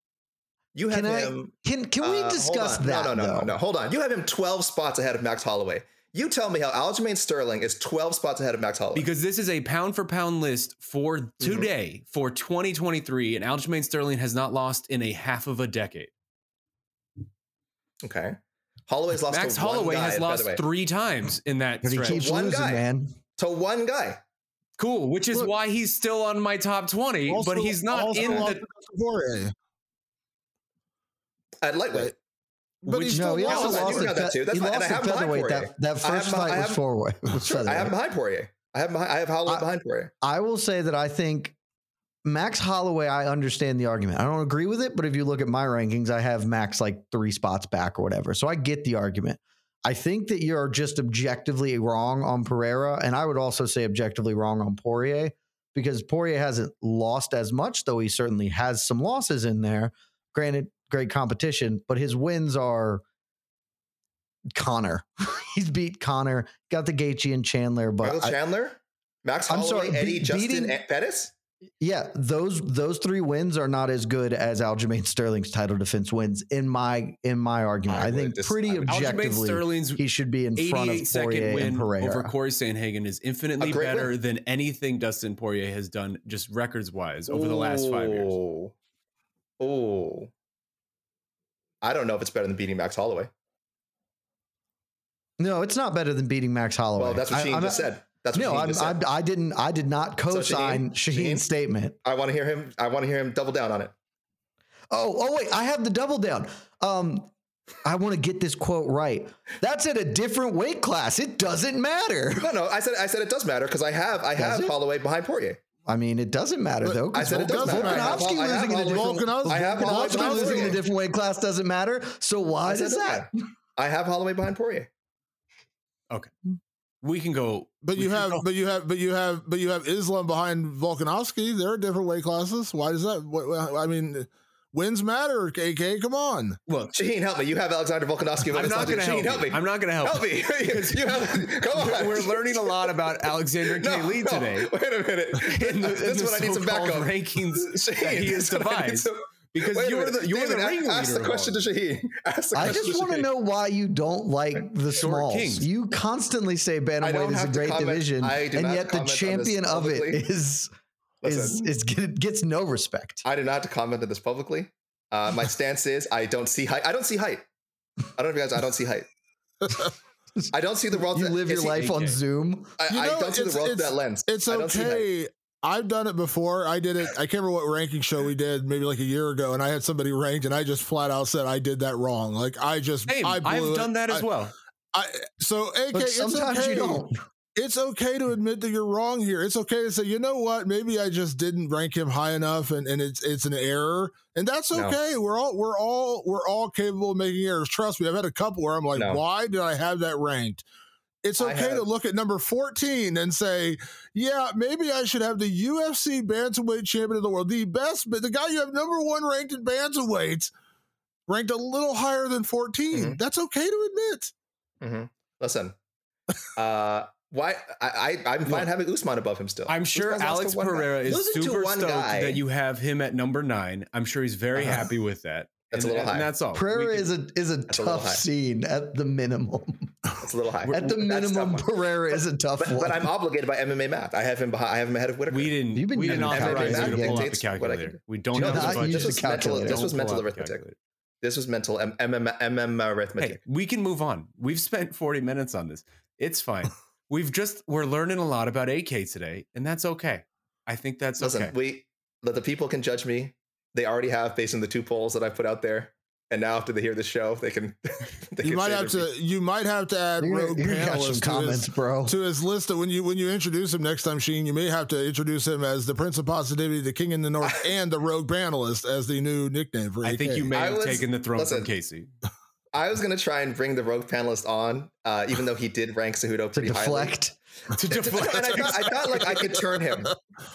You have Can I- him. Can can we uh, hold discuss that? No, no, no, though? no, no. Hold on. You have him 12 spots ahead of Max Holloway. You tell me how Aljamain Sterling is 12 spots ahead of Max Holloway. Because this is a pound for pound list for Mm-hmm. today for 2023, and Aljamain Sterling has not lost in a half of a decade. okay. Holloway's lost Max to one Holloway guy has lost three times in that But he stretch. keeps One losing, guy. man. to one guy. Cool, which is Look- why he's still on my top 20, Also- but he's not also in lost the. At lightweight. But Which- he No, he lost. also lost do at, that too. That's he lost I at featherweight. That, that first fight was forward. (laughs) Was I have him behind Poirier. I have him I have Holloway I- behind Poirier. I will say that I think Max Holloway, I understand the argument. I don't agree with it, but if you look at my rankings, I have Max like three spots back or whatever. So I get the argument. I think that you're just objectively wrong on Pereira, and I would also say objectively wrong on Poirier because Poirier hasn't lost as much, though he certainly has some losses in there. Granted, great competition, but his wins are Conor. (laughs) He's beat Conor, got the Gaethje and Chandler, but Michael I- Chandler, Max I'm Holloway, sorry, Eddie, be- Justin, beating- Pettis. Yeah, those those three wins are not as good as Aljamain Sterling's title defense wins in my in my argument. I I, think dis- pretty I would- Aljamain objectively Sterling's he should be in front of 88 second Poirier and win Pereira. over Corey Sandhagen is infinitely better win. than anything Dustin Poirier has done, just records wise, over the last five years. Oh. oh. I don't know if it's better than beating Max Holloway. no, it's not better than beating Max Holloway. Well, that's what I- I'm just said. That's what No, just said. I'm, I didn't. I did not co-sign Shaheen- Shaheen's Shaheen? statement. I want to hear him. I want to hear him double down on it. Oh, oh wait, I have the double down. Um, I want to get this quote right. That's at a different weight class. It doesn't matter. No, no. I said. I said it does matter because I have. I have it? Holloway behind Poirier. I mean, it doesn't matter But though. I said it doesn't matter. I have- Volkanovski I have losing in a different Volkanovski- I have Volkanovski losing in a different weight class doesn't matter. So why I said does that? matter. I have Holloway behind Poirier. Okay, we can go. But you have, go- but you have, but you have, but you have Islam behind Volkanovski. There are different weight classes. Why does that? What, I mean, wins matter. AK, come on. look. Shaheen, help me. You have Alexander Volkanovski. I'm not going to help. Help me. I'm not going to help. help me. Because you have, come on. We're, we're learning a lot about Alexander No, K. Lee no, today. Wait a minute. (laughs) In the, this in is what I need some so-called backup. rankings Shaheen, that he has is what I devised. some- Because Wait you're the you're David, the a- ringleader. Ask the question to Shaheen. Ask the I just want to know why you don't like the Short smalls. kings. You constantly say bantamweight is a great comment. division, I do and not yet the comment on this champion of it publicly. is is Listen. is get, gets no respect. I did not comment on this publicly. Uh, my stance is I don't see height. I don't see height. I don't know if you guys. I don't see height. (laughs) I don't see the world. You that- live your is he- life on Zoom. I, You I don't see the it's- world through it's- that lens. It's I don't see height. okay. I've done it before. I did it. I can't remember what ranking show we did, maybe like a year ago, and I had somebody ranked, and I just flat out said I did that wrong. Like I just, Same. I blew I've it. done that as I- well. I, so AK, But it's sometimes okay. you don't. It's okay to admit that you're wrong here. It's okay to say, you know what, maybe I just didn't rank him high enough, and, and it's it's an error, and that's No. okay. We're all we're all we're all capable of making errors. Trust me, I've had a couple where I'm like, No. why did I have that ranked? It's okay to look at number 14 and say, yeah, maybe I should have the UFC bantamweight champion of the world, the best, but the guy you have number one ranked in bantamweight, ranked a little higher than 14. Mhm. That's okay to admit. hmm Listen, (laughs) uh, why? I, I I'm fine Look, having Usman above him still. I'm sure Usman's Alex one guy. Pereira is Losing super one stoked guy. that you have him at number nine. I'm sure he's very Uh-huh. happy with that. That's and, a little and high. that's all. Pereira can- is a is a That's a tough scene at the minimum. It's a little high. At the minimum, tough one. Pereira is a tough But, one. but I'm obligated by MMA math. I have him behind. I have him ahead of Whitaker. we didn't. You've been we didn't using authorize you to calculators. pull out the Dictates what I can calculator. We don't Do you have know the this, budget. this was mental. This was mental arithmetic. This was mental M- MM, MM arithmetic. We can move on. We've spent 40 minutes on this. It's fine. (laughs) We've just we're learning a lot about AK today, and that's okay. I think that's Listen, okay. we let the people can judge me. They already have based on the two polls that I put out there. And now after they hear the show, they can. (laughs) they You can might have their to. You might have to add rogue you're gonna some to comments, his, bro. to his list. Of when you when you introduce him next time, Sheen, you may have to introduce him as the Prince of Positivity, the King in the North, (laughs) and the Rogue Panelist as the new nickname for. I think you may I have was- taken the throne listen, from Casey. I was gonna try and bring the rogue panelist on, uh, even though he did rank Cejudo to pretty highly. deflect. to (laughs) deflect. and I thought, I thought like I could turn him.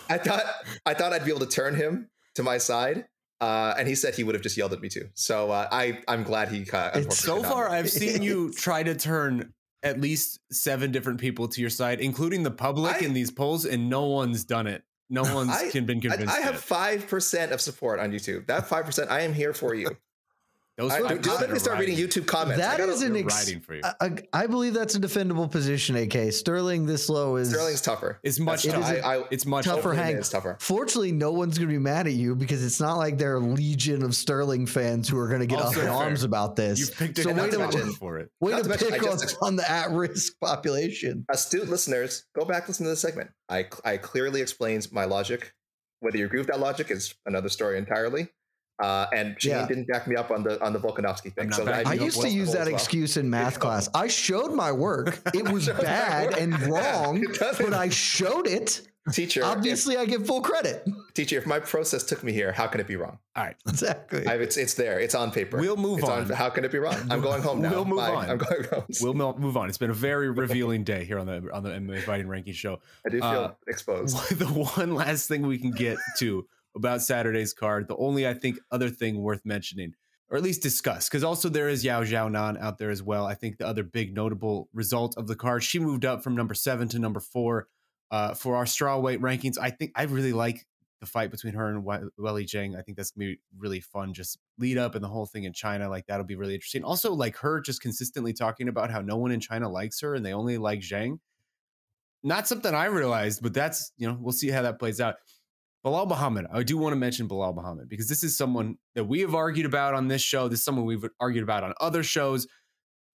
I thought I thought I'd be able to turn him to my side. Uh, and he said he would have just yelled at me too. So uh, I I'm glad he. Uh, unfortunately so far, I've (laughs) seen you try to turn at least seven different people to your side, including the public I- in these polls, and no one's done it. No (laughs) one's I- been convinced. I have five percent of support on YouTube. That five percent, I am here for you. Those I, five do, let me percent start are reading. YouTube comments. I That gotta- is an They're ex- riding for you. I, I- I believe that's a defendable position. AK Sterling this low is Sterling's tougher. It's much That's- tougher. I, I, It's much tougher hopefully hang. It's tougher. Fortunately, no one's going to be mad at you because it's not like there are a legion of Sterling fans who are going to get Also up in fair. arms about this. You've picked so it way to, to mention- for it. way not to to mention, pick on, on the at-risk population. Astute listeners, go back listen to the segment. I I clearly explains my logic. Whether you agree with that logic is another story entirely. Uh, and Shane Yeah. didn't back me up on the on the Volkanovski thing. I'm So backing I used to use that well. excuse in math class. I showed my work. (laughs) It was (laughs) bad and wrong, It but I showed it. Teacher, Obviously, I get full credit. teacher, if my process took me here, how can it be wrong? All right, Exactly. I, it's it's there. It's on paper. We'll move It's on. How can it be wrong? I'm going home now. We'll move Bye. on. I'm going home. we'll move on. It's been a very revealing day here on the on the MMA Fighting Ranking Show. I do feel uh, exposed. (laughs) the one last thing we can get to about Saturday's card, the only I think other thing worth mentioning, or at least discuss, because also there is Yan Xiaonan out there as well. I think the other big notable result of the card, she moved up from number seven to number four uh, for our strawweight rankings. I think I really like the fight between her and Weili Zhang. I think that's gonna be really fun. Just lead up and the whole thing in China, like that'll be really interesting. Also, like her just consistently talking about how no one in China likes her and they only like Zhang not something I realized, but that's you know we'll see how that plays out. Belal Muhammad, I do want to mention Belal Muhammad because this is someone that we have argued about on this show. This is someone we've argued about on other shows.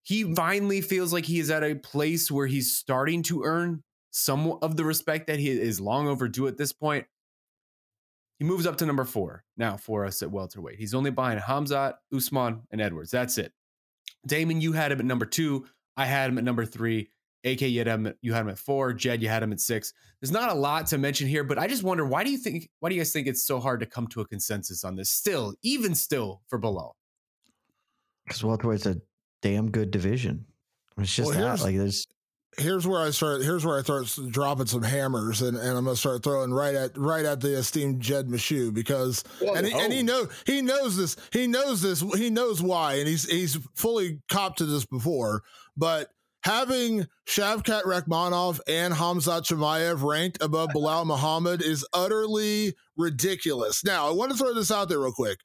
He finally feels like he is at a place where he's starting to earn some of the respect that he is long overdue at this point. He moves up to number four now for us at welterweight. He's only behind Hamzat, Usman, and Edwards. That's it. Damon, you had him at number two. I had him at number three. AK, you had him, you had him at four. Jed, you had him at six. There's not a lot to mention here, but I just wonder why do you think why do you guys think it's so hard to come to a consensus on this? Still, even still for Belal, Because welterweight's a damn good division. It's just Well, that like there's here's where I start. Here's where I start dropping some hammers, and, and I'm gonna start throwing right at right at the esteemed Jed Meshew because Whoa. and he, and he oh. know he knows this. He knows this. He knows why, and he's he's fully copped to this before. But having Shavkat Rakhmonov and Hamzat Chimaev ranked above Belal Muhammad is utterly ridiculous. Now, I want to throw this out there real quick.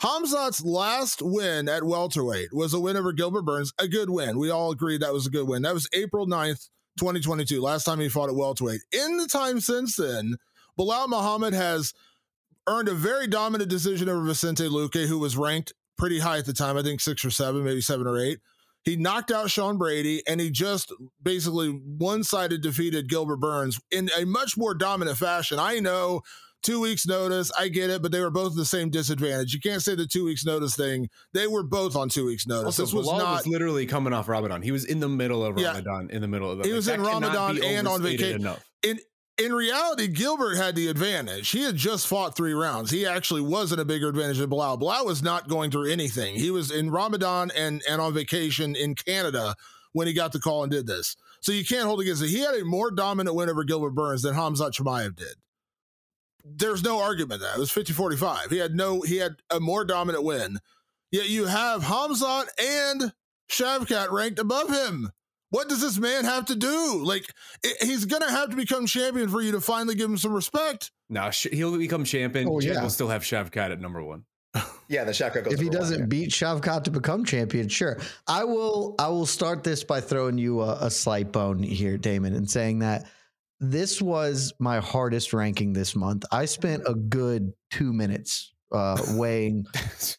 Hamzat's last win at welterweight was a win over Gilbert Burns, a good win. We all agreed that was a good win. That was April 9th, 2022, last time he fought at welterweight. In the time since then, Belal Muhammad has earned a very dominant decision over Vicente Luque, who was ranked pretty high at the time, I think six or seven, maybe seven or eight. He knocked out Sean Brady and he just basically one sided defeated Gilbert Burns in a much more dominant fashion. I know two weeks notice. I get it, but they were both the same disadvantage. You can't say the two weeks notice thing. They were both on two weeks notice. Also, this was Belal not. was literally coming off Ramadan. He was in the middle of Yeah. Ramadan, in the middle of the. He was in Ramadan and on vacation. Enough. in in reality, Gilbert had the advantage. He had just fought three rounds. He actually wasn't a bigger advantage than Belal. Belal was not going through anything. He was in Ramadan and and on vacation in Canada when he got the call and did this. So you can't hold against it. He had a more dominant win over Gilbert Burns than Hamzat Chimaev did. There's no argument that it was 50-45. He had no he had a more dominant win. Yet you have Hamzat and Shavkat ranked above him. What does this man have to do? Like, i- he's going to have to become champion for you to finally give him some respect. Now sh- he'll become champion. Oh, Jed yeah. will still have Shavkat at number one. (laughs) Yeah, the Shavkat goes. if he doesn't yeah. beat Shavkat to become champion, sure. I will. I will start this by throwing you a, a slight bone here, Damon, and saying that this was my hardest ranking this month. I spent a good two minutes uh, (laughs) weighing,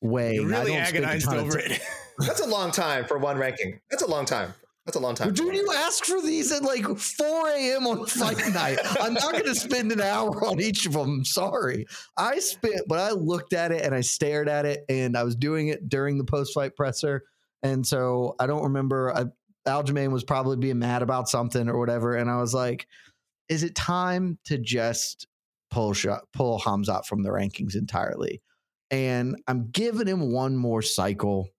weighing. You I really don't agonized over it. That's a long time for one ranking. That's a long time. That's a long time. Dude, you ask for these at like 4 a.m. on fight night. I'm not going to spend an hour on each of them. Sorry. I spent, but I looked at it and I stared at it, and I was doing it during the post fight presser. And so I don't remember. I, Aljamain was probably being mad about something or whatever. And I was like, is it time to just pull pull Hamzat from the rankings entirely? And I'm giving him one more cycle.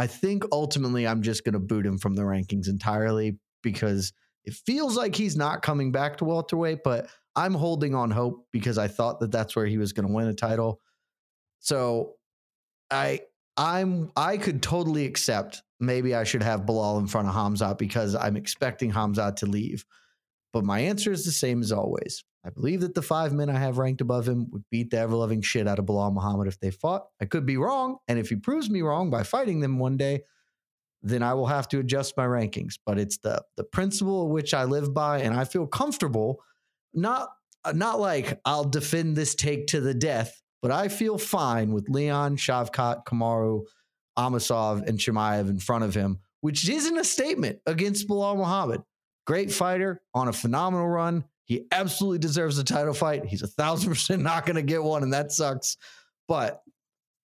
I think ultimately I'm just going to boot him from the rankings entirely because it feels like he's not coming back to welterweight, but I'm holding on hope because I thought that that's where he was going to win a title. So I I'm I could totally accept maybe I should have Belal in front of Hamzat because I'm expecting Hamzat to leave. But my answer is the same as always. I believe that the five men I have ranked above him would beat the ever loving shit out of Belal Muhammad if they fought. I could be wrong. And if he proves me wrong by fighting them one day, then I will have to adjust my rankings. But it's the the principle which I live by, and I feel comfortable. Not uh, not like I'll defend this take to the death, but I feel fine with Leon, Shavkat, Kamaru, Amosov, and Chimaev in front of him, which isn't a statement against Belal Muhammad. Great fighter on a phenomenal run. He absolutely deserves a title fight. He's a thousand (laughs) percent not going to get one, and that sucks. But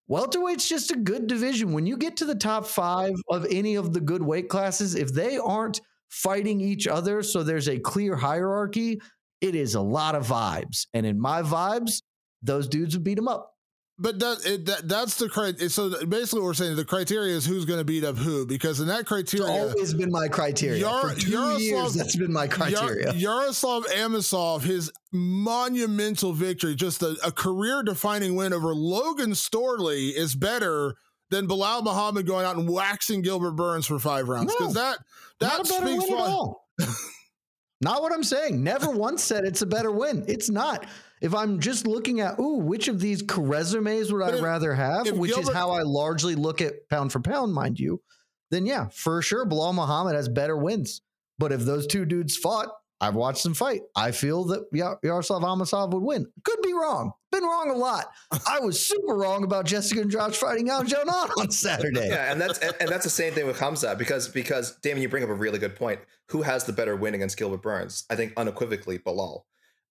welterweight's just a good division. When you get to the top five of any of the good weight classes, if they aren't fighting each other, so there's a clear hierarchy, it is a lot of vibes. And in my vibes, those dudes would beat him up. But that, it, that that's the criteria. So basically, what we're saying the criteria is who's going to beat up who, because in that It's criteria, always been my criteria. Yar- For two Yaroslav- years, that's been my criteria. Yar- Yaroslav Amosov, his monumental victory, just a, a career-defining win over Logan Storley, is better than Belal Muhammad going out and waxing Gilbert Burns for five rounds. No, Because that that a speaks win at all. (laughs) not what I'm saying. Never once said it's a better win. It's not. If I'm just looking at, ooh, which of these resumes would But I if- rather have, which is how I largely look at pound for pound, mind you, then yeah, for sure, Belal Muhammad has better wins. But if those two dudes fought, I've watched them fight. I feel that Yaroslav Amosov would win. Could be wrong. Been wrong a lot. (laughs) I was super wrong about Jessica and Josh fighting out Jonan on Saturday. Yeah, and that's and, and that's the same thing with Hamza because because Damon, you bring up a really good point. Who has the better win against Gilbert Burns? I think unequivocally Belal.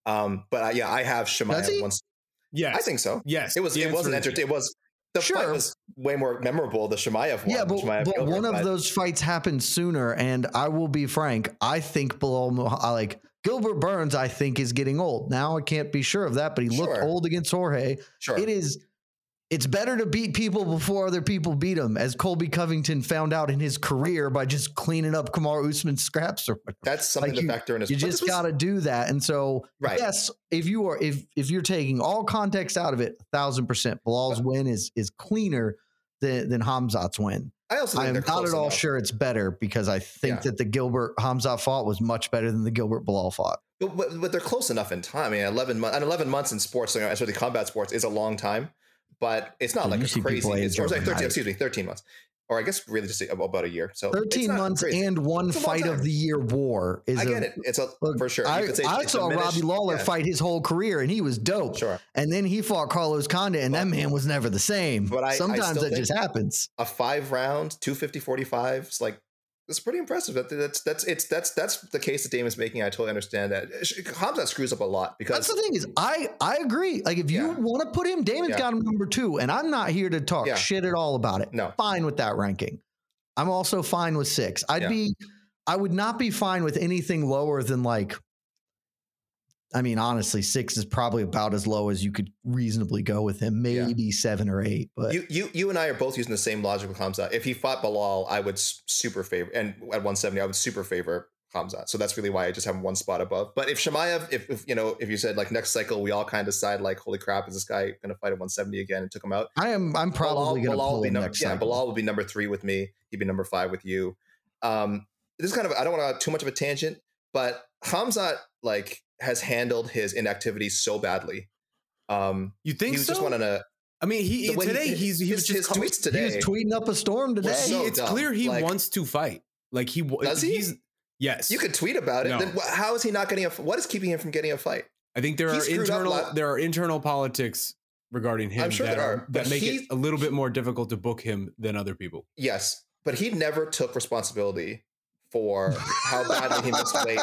Um, but uh, yeah, I have Does Shemaya once. Yes, I think so. Yes, It was the it wasn't answer entertaining. It was the fight Sure. was way more memorable. The Chimaev one. Yeah, but, Chimaev but Gilbert, one of those fights happened sooner, and I will be frank. I think below like Gilbert Burns, I think is getting old. Now I can't be sure of that, but he looked old against Jorge. Sure. It is it's better to beat people before other people beat them, as Colby Covington found out in his career by just cleaning up Kamaru Usman's scraps or whatever. That's something Like to you- factor in You just was- got to do that. And so, Right. yes, if you are if if you're taking all context out of it, thousand percent, Belal's win is is cleaner than than Hamzat's win. I also I am not at all enough. sure it's better because I think Yeah. that the Gilbert Hamzat fought was much better than the Gilbert Belal fought. But, but, but they're close enough in time. I mean, 11 months, and 11 months in sports, especially combat sports, is a long time, but it's not like a crazy. It's, age or sorry, 13, overnight. excuse me, 13 months. Or I guess really just about a year. So 13 months crazy. and one a fight of the year war is I get it. It's a Look, for sure. I, I saw. Robbie Lawler Yeah, fight his whole career and he was dope. Sure. And then he fought Carlos Condit and that man was never the same. But I- I Sometimes still that just happens. A five round, 250 45. It's like, it's pretty impressive. That, that's that's it's that's that's the case that Damon's making. I totally understand that. Hamza screws up a lot because That's the thing is I I agree. Like if you Yeah. want to put him, Damon's Yeah. got him number two, and I'm not here to talk Yeah. shit at all about it. No. Fine with that ranking. I'm also fine with six. I'd be I would not be fine with anything lower than like I mean, honestly, six is probably about as low as you could reasonably go with him. Yeah. Maybe seven or eight, but you, you you and I are both using the same logic with Hamza. If he fought Belal, I would super favor, and at 170, I would super favor Hamza. So that's really why I just have one spot above. But if Chimaev, if, if you know, if you said like next cycle, we all kind of decide like, holy crap, is this guy going to fight at 170 again? And took him out. I am I'm probably Belal, gonna pull be him number, next yeah, cycle. Belal would be number three with me. He'd be number five with you. Um, this is kind of I don't want to too much of a tangent, but Hamza like has handled his inactivity so badly. Um, You think he was so? just wanting to. I mean, he the way he- today he's he his, was just his tweets He today. was tweeting up a storm today. So it's dumb. clear he Like- wants to fight. Like he Does he? He's, yes. You could tweet about it. No. Then how is he not getting a? What is keeping him from getting a fight? I think there he are internal there are internal politics regarding him I'm sure that, there are- are, that make he- it a little bit more difficult to book him than other people. Yes, but he never took responsibility for how badly he missed weight.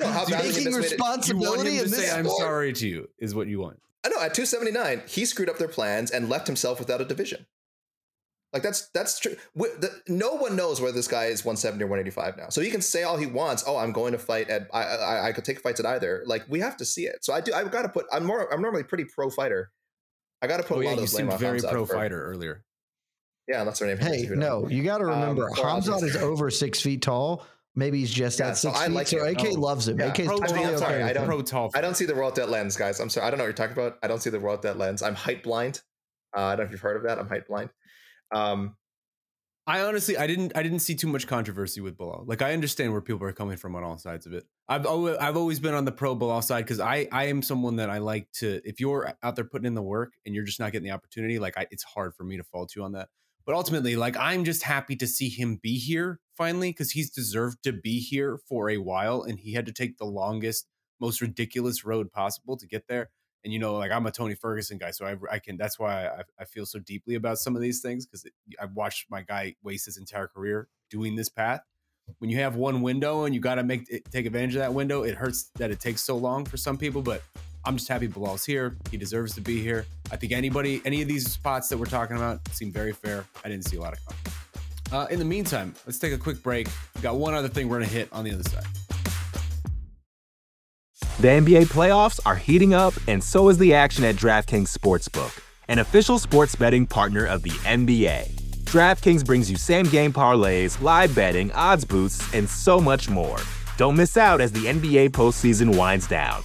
No, how badly he Taking missed weight. You want him to this say I'm sport? sorry to you is what you want. I know at 279 he screwed up their plans and left himself without a division. Like that's that's true. Wi- the- No one knows whether this guy is 170 or 185 now. So he can say all he wants. Oh, I'm going to fight at. I I, I could take fights at either. Like we have to see it. So I do. I've got to put. I'm more. I'm normally pretty pro fighter. I got to put Oh a yeah, lot you of the blame seemed on very Hamzat pro for- fighter earlier. Yeah, that's her name. Hey, Who knows? no, you got to Um, remember, or I'll Hamzat is over six feet tall. Maybe he's just Yeah, at so six I feet. like so him. AK Oh. loves him. Yeah. AK is Pro totally I'm okay. sorry, with I don't- pro tall. I don't see the world at that lens, guys. I'm sorry. I don't know what you're talking about. I don't see the world at that lens. I'm height blind. Uh, I don't know if you've heard of that. I'm height blind. Um, I honestly, I didn't, I didn't see too much controversy with Belal. Like, I understand where people are coming from on all sides of it. I've, always, I've always been on the pro Belal side because I, I am someone that I like to. If you're out there putting in the work and you're just not getting the opportunity, like, I, it's hard for me to fault you on that. But ultimately, like, I'm just happy to see him be here finally because he's deserved to be here for a while, and he had to take the longest, most ridiculous road possible to get there and you know like i'm a tony ferguson guy so i, I can that's why I, I feel so deeply about some of these things because i've watched my guy waste his entire career doing this path. When you have one window and you got to make it, take advantage of that window it hurts that it takes so long for some people but i'm just happy belal's here he deserves to be here i think anybody any of these spots that we're talking about seem very fair i didn't see a lot of conflict uh, in the meantime let's take a quick break we got one other thing we're gonna hit on the other side The NBA playoffs are heating up, and so is the action at DraftKings Sportsbook, an official sports betting partner of the NBA. DraftKings brings you same game parlays, live betting, odds boosts, and so much more. Don't miss out as the NBA postseason winds down.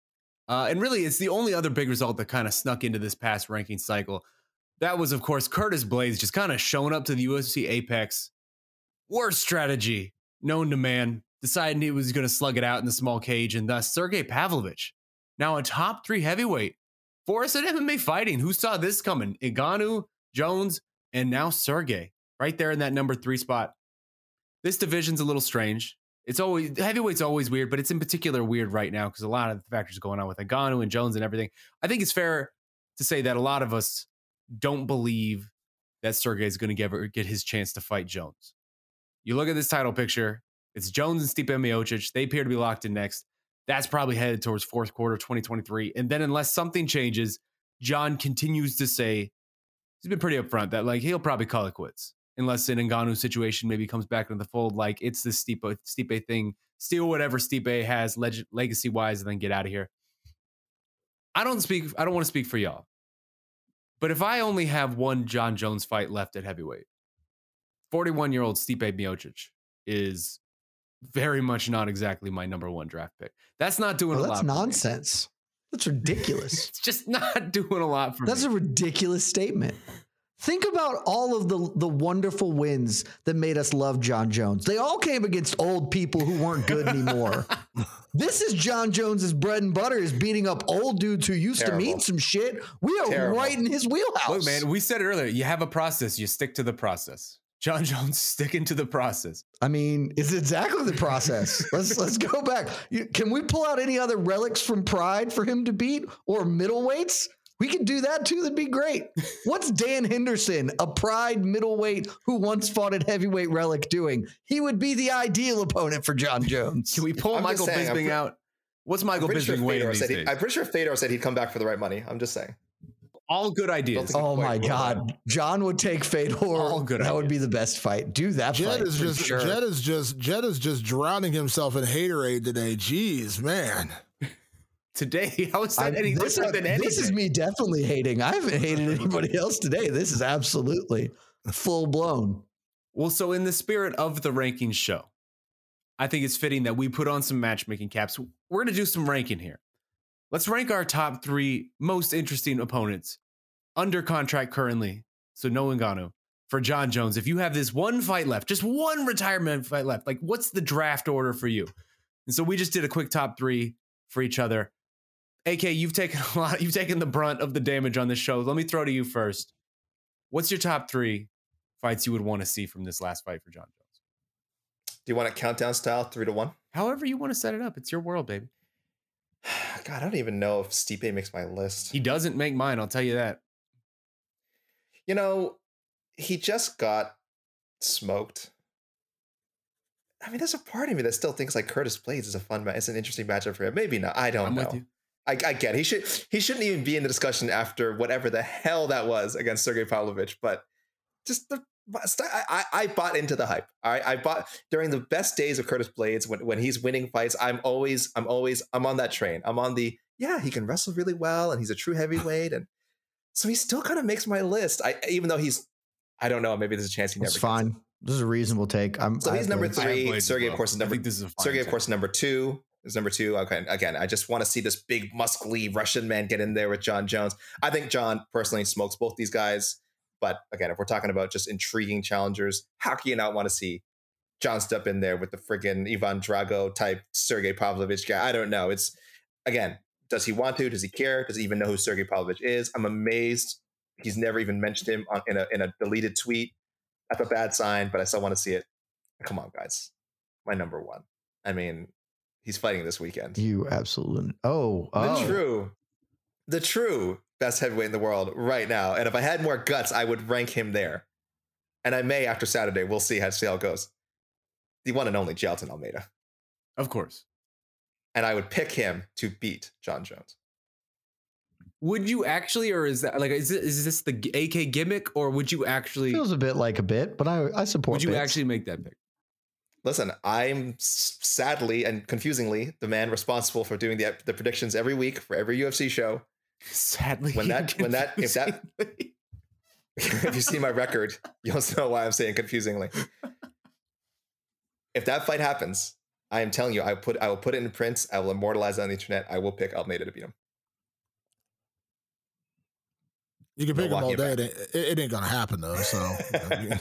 Uh, and really, it's the only other big result that kind of snuck into this past ranking cycle. That was, of course, Curtis Blaydes just kind of showing up to the UFC Apex. Worst strategy known to man, deciding he was going to slug it out in the small cage, and thus Sergey Pavlovich, now a top three heavyweight. For us at MMA fighting, who saw this coming? Ngannou, Jones, and now Sergey, right there in that number three spot. This division's a little strange. It's always heavyweight's always weird, but it's in particular weird right now because a lot of the factors going on with Ngannou and Jones and everything. I think it's fair to say that a lot of us don't believe that Sergey is going to get, get his chance to fight Jones. You look at this title picture, it's Jones and Stipe Miocic. They appear to be locked in next. That's probably headed towards fourth quarter 2023. And then unless something changes, Jon continues to say, he's been pretty upfront that like he'll probably call it quits unless an Ngannou situation maybe comes back into the fold. Like it's the Stipe, Stipe thing, steal whatever Stipe has leg- legacy wise, and then get out of here. I don't speak. I don't want to speak for y'all, but if I only have one Jon Jones fight left at heavyweight, forty-one year old Stipe Miocic is very much not exactly my number one draft pick. That's not doing well, a that's lot. That's nonsense. That's ridiculous. (laughs) it's just not (laughs) doing a lot for that's me. a ridiculous statement. Think about all of the the wonderful wins that made us love Jon Jones. They all came against old people who weren't good anymore. (laughs) this is Jon Jones's bread and butter is beating up old dudes who used Terrible. to mean some shit. We are Terrible. right in his wheelhouse. Look, man, we said it earlier. You have a process. You stick to the process. Jon Jones (laughs) sticking to the process. I mean, it's exactly the process. (laughs) let's let's go back. You, can we pull out any other relics from Pride for him to beat or middleweights? We could do that too. That'd be great. What's Dan Henderson, a Pride middleweight who once fought at heavyweight relic, doing? He would be the ideal opponent for Jon Jones. Can we pull I'm Michael saying, Bisping pre- out? What's Michael I'm sure Bisping weighing Fedor these said he, days? I'm pretty sure Fedor said he'd come back for the right money. I'm just saying. All good ideas. Oh my well God, Jon would take Fedor. All good that would be the best fight. Do that Jed fight is for just sure. Jed is just Jed is just drowning himself in haterade today. Jeez, man. Today, (laughs) how is that I- any this, different than anything? this is me definitely hating. I haven't hated (laughs) anybody else today. This is absolutely full blown. Well, so in the spirit of the rankings show, I think it's fitting that we put on some matchmaking caps. We're going to do some ranking here. Let's rank our top three most interesting opponents under contract currently. So no Ngannou for Jon Jones. If you have this one fight left, just one retirement fight left, like what's the draft order for you? And so we just did a quick top three for each other. AK, you've taken (laughs) a lot. You've taken the brunt of the damage on this show. Let me throw to you first. What's your top three fights you would want to see from this last fight for Jon Jones? Do you want it countdown style, three to one? However you want to set it up, it's your world, baby. (sighs) God, I don't even know if Stipe makes my list. He doesn't make mine. I'll tell you that. You know, he just got smoked. I mean, there's a part of me that still thinks like Curtis Blaydes is a fun match. It's an interesting matchup for him. Maybe not. I don't I'm know. I, I get it. he should he shouldn't even be in the discussion after whatever the hell that was against Sergey Pavlovich. But just the I, I I bought into the hype. All right, I bought during the best days of Curtis Blaydes when when he's winning fights. I'm always I'm always I'm on that train. I'm on the yeah he can wrestle really well and he's a true heavyweight and so he still kind of makes my list. I even though he's I don't know maybe there's a chance he never. fine. This is a reasonable take. I'm, So I he's number I three. Sergey, well. of course, is number this is Sergey, of course, number two. Is number two. Okay. Again, I just want to see this big, muscly Russian man get in there with Jon Jones. I think Jon personally smokes both these guys. But again, if we're talking about just intriguing challengers, how can you not want to see Jon step in there with the friggin' Ivan Drago type Sergey Pavlovich guy? I don't know. It's again, does he want to? Does he care? Does he even know who Sergey Pavlovich is? I'm amazed he's never even mentioned him on, in a in a deleted tweet. That's a bad sign, but I still want to see it. Come on, guys. My number one. I mean, he's fighting this weekend. You absolutely. Oh, oh. The oh. true, the true best heavyweight in the world right now. And if I had more guts, I would rank him there. And I may after Saturday. We'll see how see how it goes. The one and only Jailton Almeida. Of course. And I would pick him to beat Jon Jones. Would you actually, or is that like, is, it, is this the AK gimmick, or would you actually, Feels a bit like a bit, but I I support. would you bits. actually make that pick? Listen, I'm sadly and confusingly the man responsible for doing the the predictions every week for every UFC show. Sadly, When that- when that- if that- (laughs) if you see my record, you'll know why I'm saying confusingly. If that fight happens, I am telling you, I put I will put it in print. I will immortalize it on the internet. I will pick Almeida to beat him. You can pick him all day. It ain't, it- it ain't gonna happen though. So (laughs)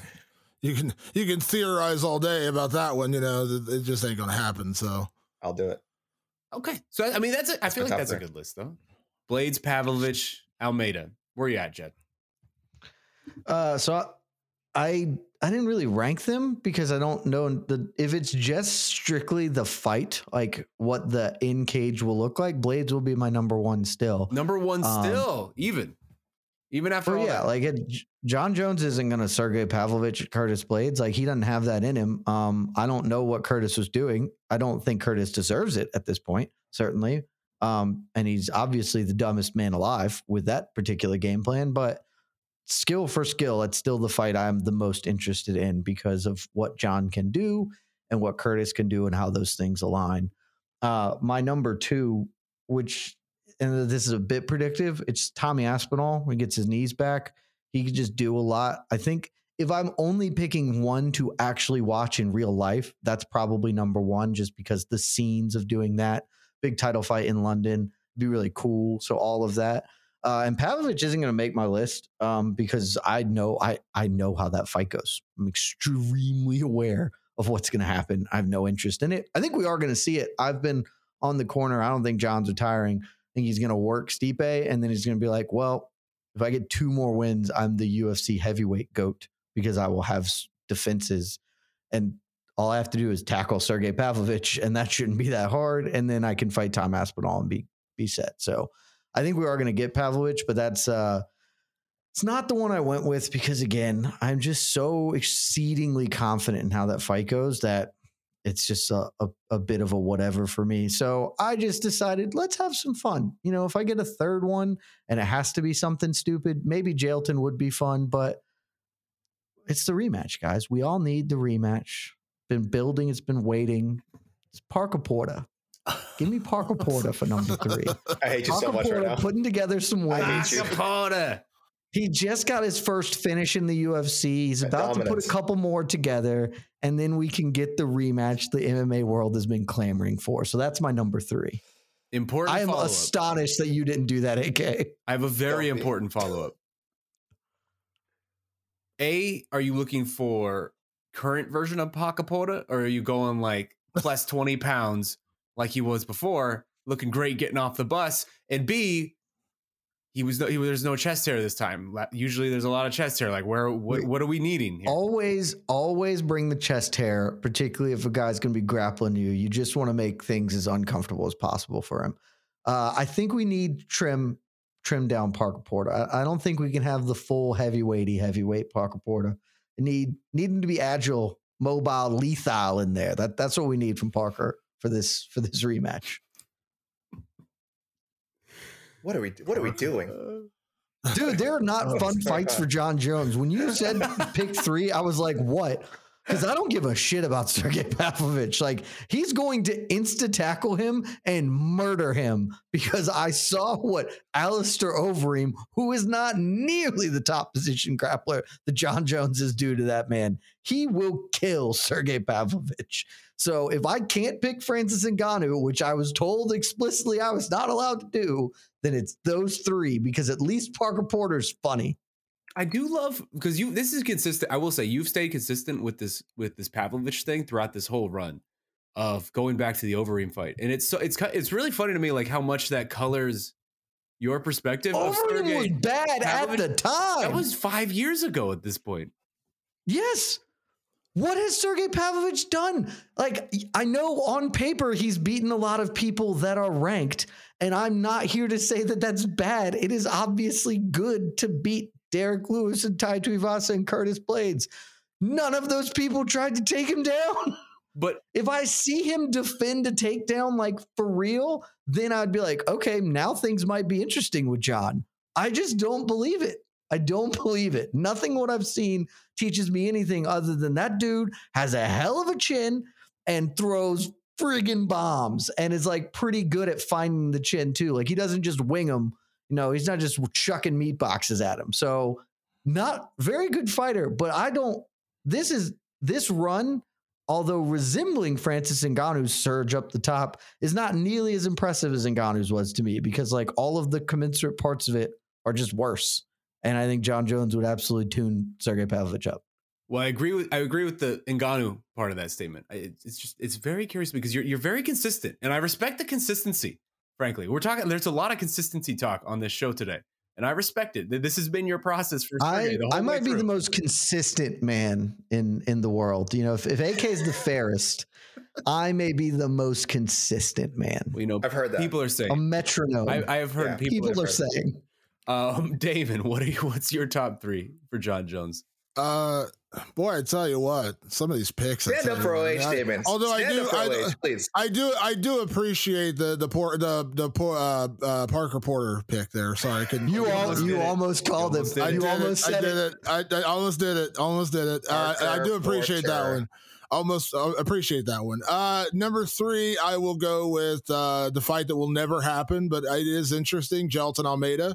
you, know, you, you can you can theorize all day about that one. You know, it it just ain't gonna happen. So I'll do it. okay, so I mean, that's a, I feel like tough that's a good list though. Blaydes, Pavlovich, Almeida. Where you at, Jed? Uh, so I, I I didn't really rank them because I don't know the if it's just strictly the fight, like what the in cage will look like. Blaydes will be my number one still. Number one, Um, still even, even after all yeah, that. like it, Jon Jones isn't going to Sergey Pavlovich Curtis Blaydes. Like he doesn't have that in him. Um, I don't know what Curtis was doing. I don't think Curtis deserves it at this point. Certainly, um, and he's obviously the dumbest man alive with that particular game plan. But skill for skill, it's still the fight I'm the most interested in because of what Jon can do and what Curtis can do and how those things align. Uh, my number two, which and this is a bit predictive, it's Tommy Aspinall when he gets his knees back. He can just do a lot. I think if I'm only picking one to actually watch in real life, that's probably number one, just because the scenes of doing that big title fight in London be really cool. So all of that. Uh, and Pavlovich isn't going to make my list um, because I know I I know how that fight goes. I'm extremely (laughs) aware of what's going to happen. I have no interest in it. I think we are going to see it. I've been on the corner. I don't think Jon's retiring. Think he's going to work Stipe, and then he's going to be like, "Well, if I get two more wins, I'm the UFC heavyweight goat because I will have defenses, and all I have to do is tackle Sergey Pavlovich, and that shouldn't be that hard. And then I can fight Tom Aspinall and be be set. So I think we are going to get Pavlovich, but that's uh it's not the one I went with because again, I'm just so exceedingly confident in how that fight goes that it's just a, a, a bit of a whatever for me. So I just decided let's have some fun. You know, if I get a third one and it has to be something stupid, maybe Jailton would be fun, but it's the rematch, guys. We all need the rematch. Been building, it's been waiting. It's Parker Porter. Give me Parker Porter for number three. (laughs) I hate you Parker so much Porter right now. putting together some I wins. hate you. Porter. He just got his first finish in the UFC. He's about to put a couple more together, and then we can get the rematch the MMA world has been clamoring for. So that's my number three. Important. I am follow-up. astonished that you didn't do that, AK. I have a very Don't important follow up. A, are you looking for current version of Pacaporta, or are you going like plus 20 pounds like he was before, looking great getting off the bus? And B, he was no, he, there's no chest hair this time. Usually there's a lot of chest hair. Like, where, what, what are we needing here? Always, always bring the chest hair, particularly if a guy's going to be grappling you. You just want to make things as uncomfortable as possible for him. Uh, I think we need trim, trim down Parker Porter. I, I don't think we can have the full heavyweighty heavyweight Parker Porter. Need need him to be agile, mobile, lethal in there. That that's what we need from Parker for this for this rematch. What are we? What are we doing? Dude, they're not (laughs) Oh, fun fights for Jon Jones. When you said pick three, I was like, what? Because I don't give a shit about (laughs) Sergey Pavlovich. Like, he's going to insta tackle him and murder him because I saw what Alistair Overeem, who is not nearly the top position grappler that Jon Jones is due to that man, he will kill Sergey Pavlovich. So if I can't pick Francis Ngannou, which I was told explicitly I was not allowed to do, then it's those three because at least Parker Porter's funny. I do love because you this is consistent. I will say you've stayed consistent with this with this Pavlovich thing throughout this whole run of going back to the Overeem fight, and it's so it's it's really funny to me like how much that colors your perspective. of Overeem was bad at the time. That was five years ago at this point. Yes. What has Sergey Pavlovich done? Like, I know on paper he's beaten a lot of people that are ranked, and I'm not here to say that that's bad. It is obviously good to beat Derrick Lewis and Tai Tuivasa and Curtis Blaydes. None of those people tried to take him down. (laughs) But If I see him defend a takedown like for real, then I'd be like, okay, now things might be interesting with Jon. I just don't believe it. I don't (laughs) believe it. Nothing what I've seen teaches me anything other than that dude has a hell of a chin and throws friggin' bombs and is like pretty good at finding the chin too. Like he doesn't just wing them. You know, he's not just chucking meat boxes at him. So not very good fighter, but I don't this is this run although resembling Francis Ngannou's surge up the top, is not nearly as impressive as Ngannou's was to me because like all of the commensurate parts of it are just worse. And I think Jon Jones would absolutely tune Sergey Pavlovich up. well, I agree with I agree with the Ngannou part of that statement. It's just it's very curious because you're you're very consistent, and I respect the consistency. Frankly, we're talking. There's a lot of consistency talk on this show today, and I respect it. This has been your process for Sergey I, the whole I might be the most consistent man in in the world. You know, if, if AK is the fairest, I may be the most consistent man. Well, you know, I've heard that. people are saying. A metronome. I, I have heard Yeah. people, people are have heard it. saying. Um, (laughs) Damon, what are you, what's your top three for Jon Jones? Uh, boy, I tell you what, some of these picks. I Stand up for OH, I- Damon. Although I do, up for I, OH, please. I do, I do appreciate the the poor the the poor uh, uh, Parker Porter pick there. Sorry, I couldn't. (laughs) You all almost you it. almost called almost it. did it. You almost it. said I did it. it. I, I almost did it. Almost did it. Uh, I do appreciate that one. Almost uh, appreciate that one. Uh, number three, I will go with uh, the fight that will never happen, but it is interesting. Jailton Almeida.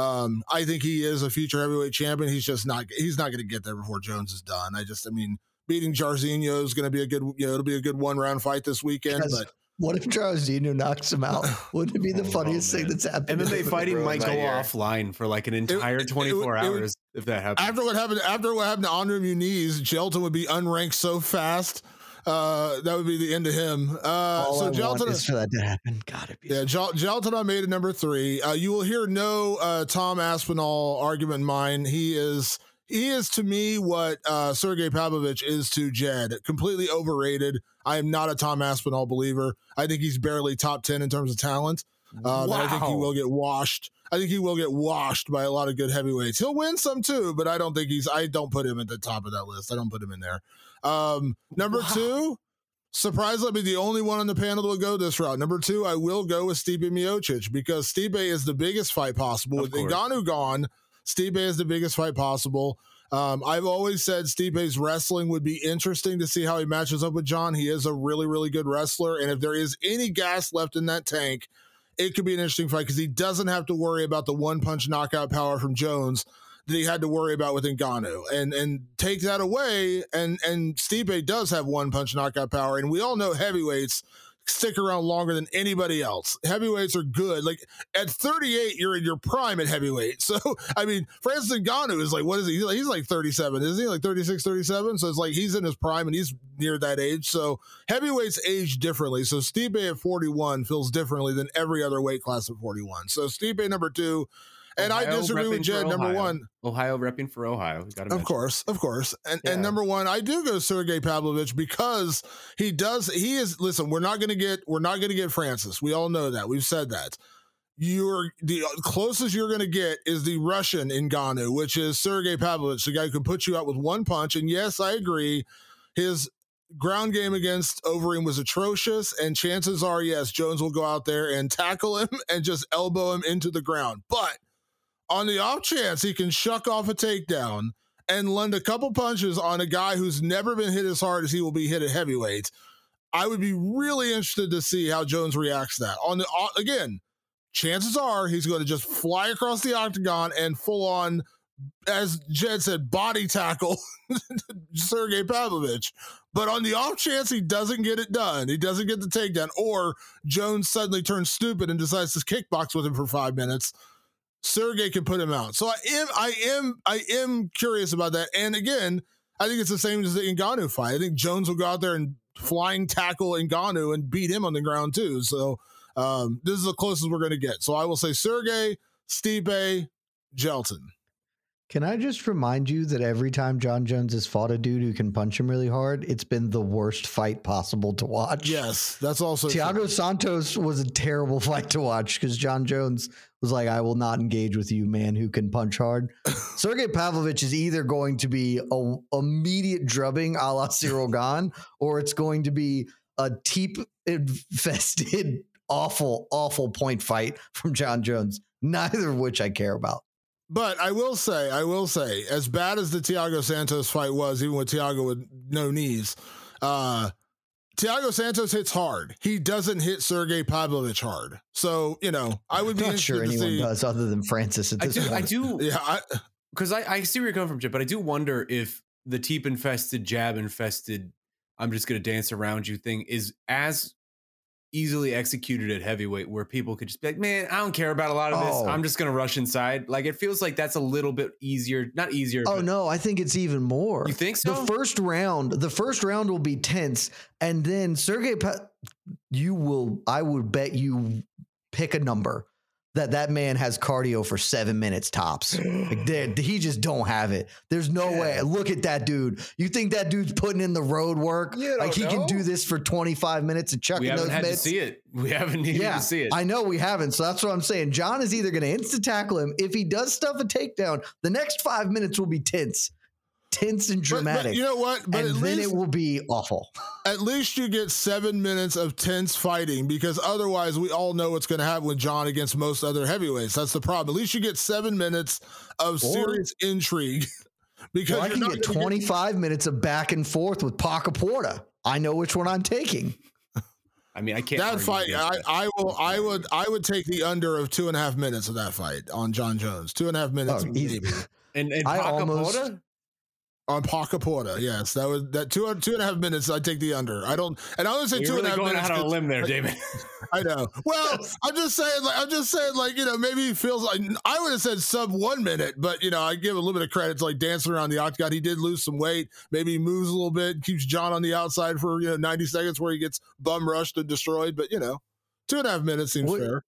Um, I think he is a future heavyweight champion. He's just not. He's not going to get there before Jones is done. I just. I mean, beating Jairzinho is going to be a good. You know, it'll be a good one round fight this weekend. Yes. But What if Charles Dino knocks him out? (laughs) Wouldn't it be the Oh, funniest thing that's happened? And then they fighting Ruined might go year. offline for like an entire it- it 24 would- it would- hours if that happens. after what happened, after what happened to Andre Muniz, Jailton would be unranked so fast. Uh, that would be the end of him. Uh, All so I want Jailton, is for that to happen. God, it'd be Yeah, Jailton I made it number three. Uh, you will hear no uh, Tom Aspinall argument mine. He is he is to me what uh, Sergey Pavlovich is to Jed. Completely overrated. I am not a Tom Aspinall believer. I think he's barely top ten in terms of talent. Um, and I think he will get washed. I think he will get washed by a lot of good heavyweights. He'll win some too, but I don't think he's. I don't put him at the top of that list. I don't put him in there. Um, number two, surprised I'll be the only one on the panel to go this route. Number two, I will go with Stipe Miocic because Stipe is the biggest fight possible. Of with course. Ngannou gone, Stipe is the biggest fight possible. Um, I've always said Stipe's wrestling would be interesting to see how he matches up with Jon. He is a really, really good wrestler, and if there is any gas left in that tank, it could be an interesting fight because he doesn't have to worry about the one punch knockout power from Jones that he had to worry about with Ngannou. And and take that away, and and Stipe does have one punch knockout power, and we all know heavyweights stick around longer than anybody else. Heavyweights are good. Like at 38, you're in your prime at heavyweight. (laughs) So I mean, Francis Ngannou is like, what is he? He's like, he's like 37, isn't he? Like 36, 37. So it's like he's in his prime and he's near that age. So heavyweights age differently. So Stipe at 41 feels differently than every other weight class at 41. So Stipe number two. And I disagree with Jed, number one. Ohio repping for Ohio. Got Of course, of course. And Yeah. and number one, I do go Sergey Pavlovich because he does he is listen, we're not gonna get we're not gonna get Francis. We all know that. We've said that. You're the uh, closest you're gonna get is the Russian Ngannou, which is Sergey Pavlovich, the guy who can put you out with one punch. And yes, I agree, his ground game against Overeem was atrocious, and chances are, yes, Jones will go out there and tackle him (laughs) and just elbow him into the ground. But on the off chance he can shuck off a takedown and lend a couple punches on a guy who's never been hit as hard as he will be hit at heavyweight, I would be really interested to see how Jones reacts to that. On the uh, again, chances are he's going to just fly across the octagon and full on, as Jed said, body tackle (laughs) Sergey Pavlovich. But on the off chance he doesn't get it done, he doesn't get the takedown, or Jones suddenly turns stupid and decides to kickbox with him for five minutes. Sergey can put him out. So I am, I am, I am curious about that. And again, I think it's the same as the Ngannou fight. I think Jones will go out there and flying tackle Ngannou and beat him on the ground too. So um, this is the closest we're going to get. So I will say Sergey, Stipe, Jailton. Can I just remind you that every time Jon Jones has fought a dude who can punch him really hard, it's been the worst fight possible to watch. Yes, that's also Thiago Santos was a terrible (laughs) fight to watch because Jon Jones was like, "I will not engage with you, man who can punch hard." (laughs) Sergey Pavlovich is either going to be a immediate drubbing a la Cyril Gane, (laughs) or it's going to be a teep infested, awful, awful point fight from Jon Jones. Neither of which I care about. But I will say, I will say, as bad as the Thiago Santos fight was, even with Thiago with no knees, uh, Thiago Santos hits hard. He doesn't hit Sergey Pavlovich hard. So you know, I would be not sure anyone see, does other than Francis at I this do, point. (laughs) I do, Yeah, because I, I see where you're coming from, Chip, but I do wonder if the teep infested, jab infested, I'm just going to dance around you thing is as easily executed at heavyweight where people could just be like, man, I don't care about a lot of this. Oh. I'm just going to rush inside. Like it feels like that's a little bit easier, not easier. Oh no, I think it's even more. You think so? The first round, the first round will be tense, and then Sergey, pa- you will. I would bet you pick a number that that man has cardio for seven minutes tops. Like (gasps) he just don't have it. There's no way. Look at that dude. You think that dude's putting in the road work? Like he don't can do this for 25 minutes of chucking we haven't those had mitts? to see it. We haven't needed Yeah, to see it. I know we haven't. So that's what I'm saying. Jon is either going to insta tackle him. If he does stuff a takedown, the next five minutes will be tense, tense and dramatic. but you know what? But and at then least, it will be awful. (laughs) at least you get seven minutes of tense fighting because otherwise we all know what's going to happen with Jon against most other heavyweights. That's the problem. At least you get seven minutes of Or- serious intrigue (laughs) because Well, I can get gonna 25 minutes of back and forth with Paca Porta. I know which one I'm taking. (laughs) I mean, I can't. that fight. I. I will. I would. I would take the under of two and a half minutes of that fight on Jon Jones. Two and a half minutes, Oh, easy. and and I Paca almost- Porta? On Paca Porta. Yes, that was that two two and a half minutes. I take the under. I don't, and I would say You're two and a half going minutes. out on a limb there, David. (laughs) I know. Well, I'm just saying. Like, I'm just saying. Like, you know, maybe he feels like I would have said sub one minute, but you know, I give a little bit of credit to like dancing around the octagon. He did lose some weight. Maybe he moves a little bit, keeps Jon on the outside for you know 90 seconds where he gets bum rushed and destroyed. But you know, two and a half minutes seems What- fair.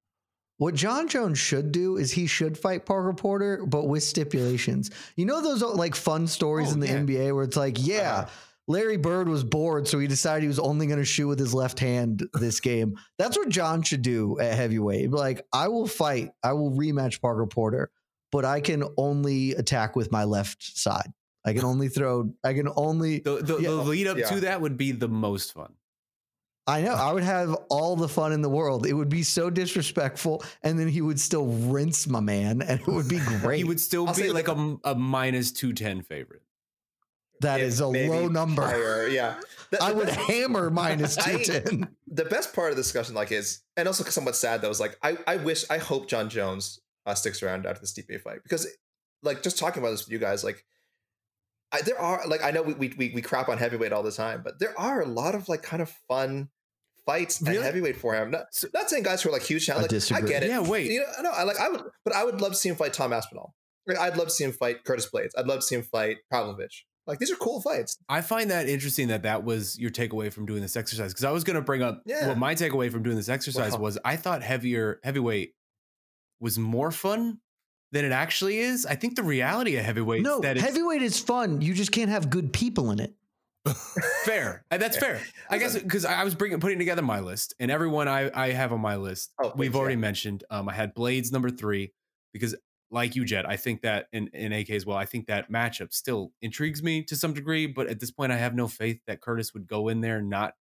What Jon Jones should do is he should fight Parker Porter, but with stipulations. You know those like fun stories Oh, in the yeah. NBA where it's like, yeah, Uh-huh. Larry Bird was bored, so he decided he was only going to shoot with his left hand this game. That's what Jon should do at heavyweight. Like, I will fight, I will rematch Parker Porter, but I can only attack with my left side. I can only throw. I can only. The, the, Yeah. the lead up Yeah. to that would be the most fun. I know. I would have all the fun in the world. It would be so disrespectful, and then he would still rinse my man, and it would be (laughs) great. He would still I'll be say like a, a minus 210 favorite. That If is a low number. higher, Yeah. (laughs) The- I would best- hammer (laughs) minus I- 210. the best part of the discussion like is and also somewhat sad though is like i i wish i hope jon jones uh, sticks around after the Stipe fight because like just talking about this with you guys like I, there are like i know we, we we we crap on heavyweight all the time but there are a lot of like kind of fun fights Really? at heavyweight for him not, not saying guys who are like huge talent I like, i disagree. get it Yeah, wait. you know no i like i would but i would love to see him fight tom aspinall i'd love to see him fight curtis blaydes i'd love to see him fight pavlovich like these are cool fights I find that interesting that that was your takeaway from doing this exercise because I was going to bring up Yeah. what my takeaway from doing this exercise Wow. was. I thought heavier heavyweight was more fun than it actually is. I think the reality of heavyweight No, is that heavyweight is fun. You just can't have good people in it. (laughs) fair. And that's fair. I guess because I was bringing putting together my list, and everyone I I have on my list, Oh, we've already yeah. mentioned. Um, I had Blaydes number three because, like you, Jed, I think that in in AK as well. I think that matchup still intrigues me to some degree, but at this point, I have no faith that Curtis would go in there not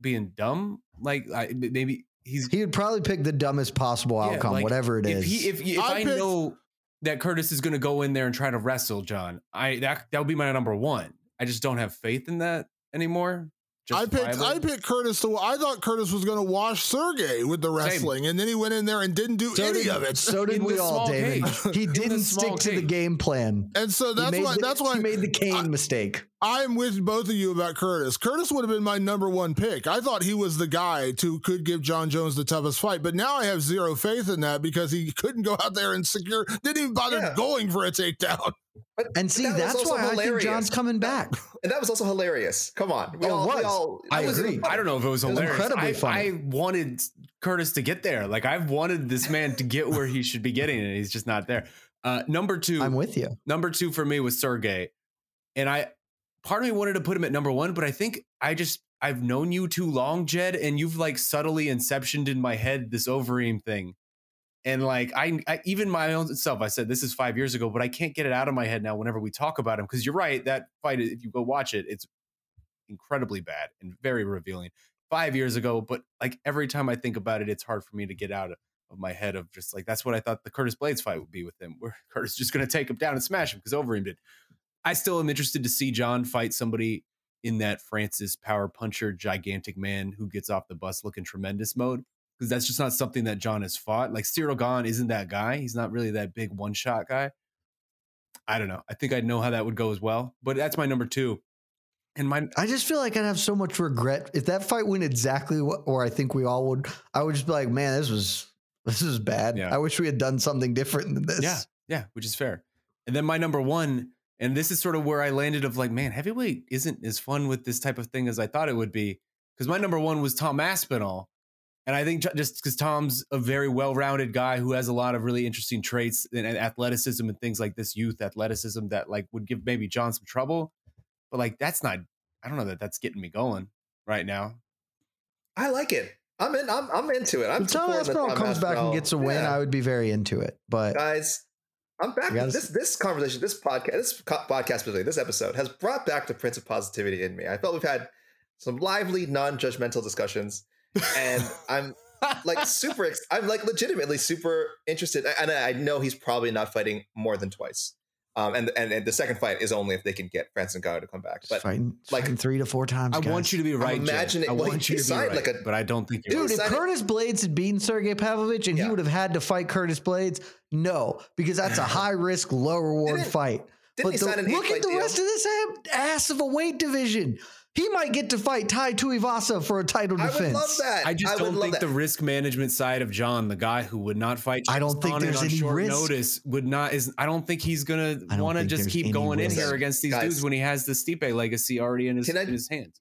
being dumb. Like I, maybe he's He would probably pick the dumbest possible Yeah, outcome, like, whatever it is. if he if if I I, picked- know that Curtis is going to go in there and try to wrestle Jon, I that that would be my number one. I just don't have faith in that anymore. I picked I picked Curtis to. I thought Curtis was going to wash Sergey with the wrestling, and then he went in there and didn't do So any did, of it. so did In we all, David. cage. (laughs) He didn't small stick to the game plan. And so that's why the- that's why he made the Kane I- mistake. I'm with both of you about Curtis. Curtis would have been my number one pick. I thought he was the guy to could give Jon Jones the toughest fight, but now I have zero faith in that because he couldn't go out there and secure, didn't even bother Yeah. going for a takedown. But And see, that that's also why I think. Jon's coming back. (laughs) And that was also hilarious. Come on. We Oh, it all, we was. all, I was- agree. I don't know if it was It was hilarious. incredibly I, funny. I wanted Curtis to get there. Like I've wanted this man to get where he should be getting, and he's just not there. Uh, number two, I'm with you. number two for me was Sergey, and I part of me wanted to put him at number one, but I think I just I've known you too long, Jed, and you've like subtly inceptioned in my head this Overeem thing. And like I, I even my own self, I said this is five years ago, but I can't get it out of my head now whenever we talk about him. Because you're right, that fight, if you go watch it, it's incredibly bad and very revealing. Five years ago, but like every time I think about it, it's hard for me to get out of, of my head of just like that's what I thought the Curtis Blaydes fight would be with him, where (laughs) Curtis just gonna take him down and smash him because Overeem did. I still am interested to see Jon fight somebody in that Francis power puncher, gigantic man who gets off the bus looking tremendous mode. Because that's just not something that Jon has fought. Like Cyril Gane isn't that guy. He's not really that big one shot guy. I don't know. I think I'd know how that would go as well. But that's my number two. And my I just feel like I'd have so much regret if that fight went exactly what, or I think we all would. I would just be like, man, this was this is bad. Yeah. I wish we had done something different than this. Yeah, yeah, which is fair. And then my number one, and this is sort of where I landed of like, man, heavyweight isn't as fun with this type of thing as I thought it would be. Because my number one was Tom Aspinall. And I think just because Tom's a very well-rounded guy who has a lot of really interesting traits and, and athleticism and things like this youth athleticism that like would give maybe John some trouble. But like that's not, I don't know that that's getting me going right now. I like it. I'm in. I'm, I'm into it. I'm If Tom supporting the Aspinall comes back and gets a win, Yeah. I would be very into it. But guys. I'm back. You gotta This this conversation, this podcast, this co- podcast specifically, this episode has brought back the Prince of Positivity in me. I felt we've had some lively, non-judgmental discussions, and I'm like super. Ex- I'm like legitimately super interested, and I know he's probably not fighting more than twice. Um, and, and and the second fight is only if they can get Francis Ngannou to come back. But fighting, like- fighting three to four times. I guys. want you to be right. Jed. imagining- I well, want you to be right, like a- but I don't think you're Dude, if Curtis Blaydes had beaten Sergey Pavlovich and he would have had to fight Curtis Blaydes, no, because that's a high (laughs) risk, low reward Didn't- fight. didn't he the- sign an look at the deal? rest of this ass of a weight division. He might get to fight Tai Tuivasa for a title defense. I would love that. I just would don't think that. the risk management side of John, the guy who would not fight, I don't think there's any short risk. notice. Would not is. I don't think he's gonna want to just keep any going in here against these Guys. dudes when he has the Stipe legacy already in his Can I- in his hands.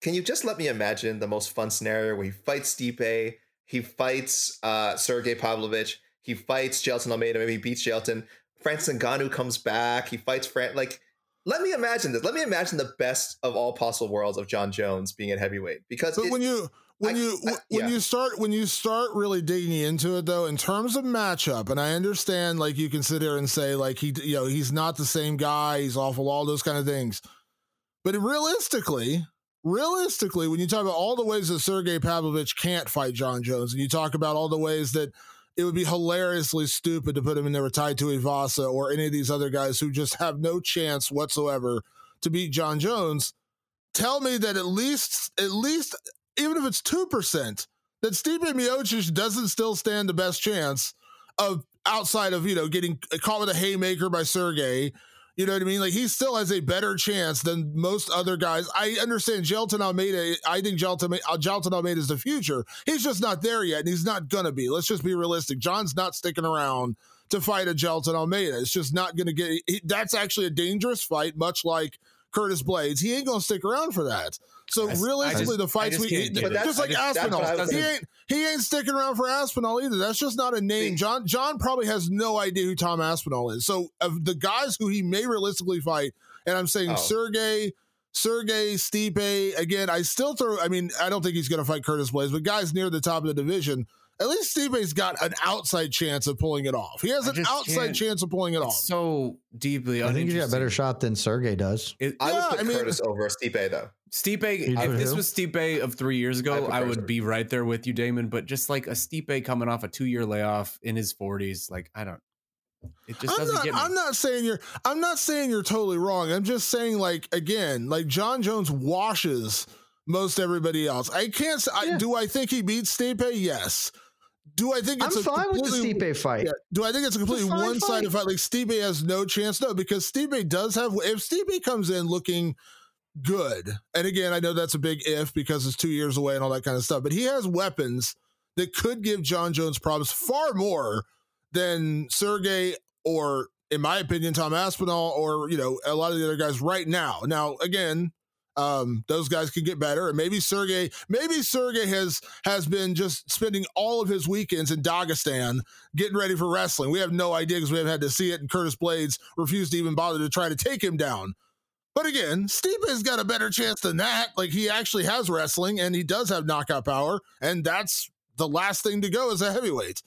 Can you just let me imagine the most fun scenario where he fights Stipe, he fights uh, Sergey Pavlovich, he fights Jailton Almeida, maybe he beats Jailton. Francis Ngannou comes back, he fights Fran. Like, let me imagine this. Let me imagine the best of all possible worlds of Jon Jones being at heavyweight because But it- when you when I- you I- when yeah. you start when you start really digging into it though in terms of matchup and I understand like you can sit here and say like he you know he's not the same guy he's awful all those kind of things but realistically realistically when you talk about all the ways that Sergey Pavlovich can't fight Jon Jones and you talk about all the ways that it would be hilariously stupid to put him in there with Tai Tuivasa or any of these other guys who just have no chance whatsoever to beat Jon Jones tell me that at least at least even if it's two percent, that Stipe Miocic doesn't still stand the best chance of outside of you know getting caught with a haymaker by Sergey. You know what I mean? Like he still has a better chance than most other guys. I understand Jailton Almeida. I think Jailton, uh, Almeida is the future. He's just not there yet, and he's not gonna be. Let's just be realistic. Jon's not sticking around to fight a Jailton Almeida. It's just not gonna get. He, that's actually a dangerous fight, much like Curtis Blaydes. He ain't gonna stick around for that. So I s- I realistically, just- the fights just we can't get it. just like just- that's what I Aspinall, he ain't he ain't sticking around for Aspinall either. That's just not a name. Jon Jon probably has no idea who Tom Aspinall is. So of the guys who he may realistically fight, and I'm saying Oh. Sergey. Sergey Stipe again. I still throw. I mean, I don't think he's going to fight Curtis Blaydes, but guys near the top of the division, at least Stipe's got an outside chance of pulling it off. He has an outside chance of pulling it off. So deeply. I think he's got a better shot than Sergey does. It, I Yeah, would put I mean- Curtis over Stipe though. Stipe, You'd if this who? was Stipe of three years ago, put I Curtis would be right there with you, Damon. But just like a Stipe coming off a two year layoff in his 40s, like, I don't, it just I'm doesn't not, get me. I'm not saying you're I'm not saying you're totally wrong. I'm just saying like again, like Jon Jones washes most everybody else. I can't. s- I, Yeah. do I think he beats Stipe? Yes. Do I think it's I'm a fine with the completely- Stipe fight. Yeah. Do I think it's a completely fine one-sided fight. fight? Like Stipe has no chance. No, because Stipe does have. If Stipe comes in looking good, and again, I know that's a big if because it's two years away and all that kind of stuff, but he has weapons that could give Jon Jones problems far more than Sergey or, in my opinion, Tom Aspinall or you know a lot of the other guys right now. Now, again. Um, those guys can get better, and maybe Sergey, maybe Sergey has has been just spending all of his weekends in Dagestan getting ready for wrestling. We have no idea because we haven't had to see it, and Curtis Blaydes refused to even bother to try to take him down. But again, Stipe has got a better chance than that. Like he actually has wrestling, and he does have knockout power, and that's the last thing to go as a heavyweight.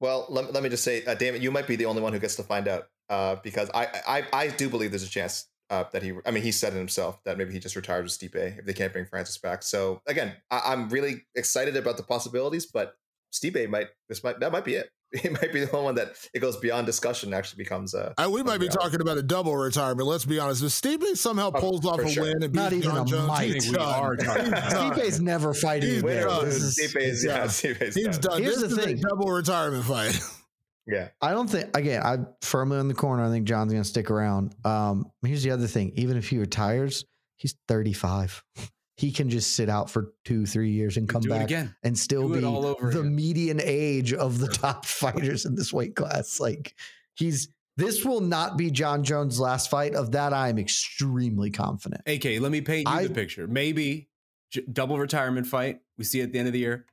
Well, let, let me just say, uh, Damon, you might be the only one who gets to find out uh, because I, I I do believe there's a chance uh, that he. I mean, he said it himself that maybe he just retired with Stipe if they can't bring Francis back. So again, I, I'm really excited about the possibilities, but Stipe might this might that might be it. (laughs) It might be the one that it goes beyond discussion. and Actually, becomes uh, And we might be reality. talking about a double retirement. Let's be honest. If Stipe somehow Oh, pulls off a sure. win and Not beats even Jon a Jones, might. he's We done. are talking He's about done. Stipe's never fighting He's again. done. This is- Stipe is yeah, yeah. Stipe's He's done. done. Here's this the is thing. a double retirement fight. (laughs) Yeah, I don't think again. I'm firmly in the corner. I think Jon's going to stick around. Um, here's the other thing: even if he retires, he's 35. (laughs) He can just sit out for two, three years and come back again. and still Do be the again. median age of the (laughs) top fighters in this weight class. Like he's this will not be Jon Jones' last fight. Of that, I am extremely confident. AK, let me paint you I- the picture. Maybe j- double retirement fight. We see at the end of the year.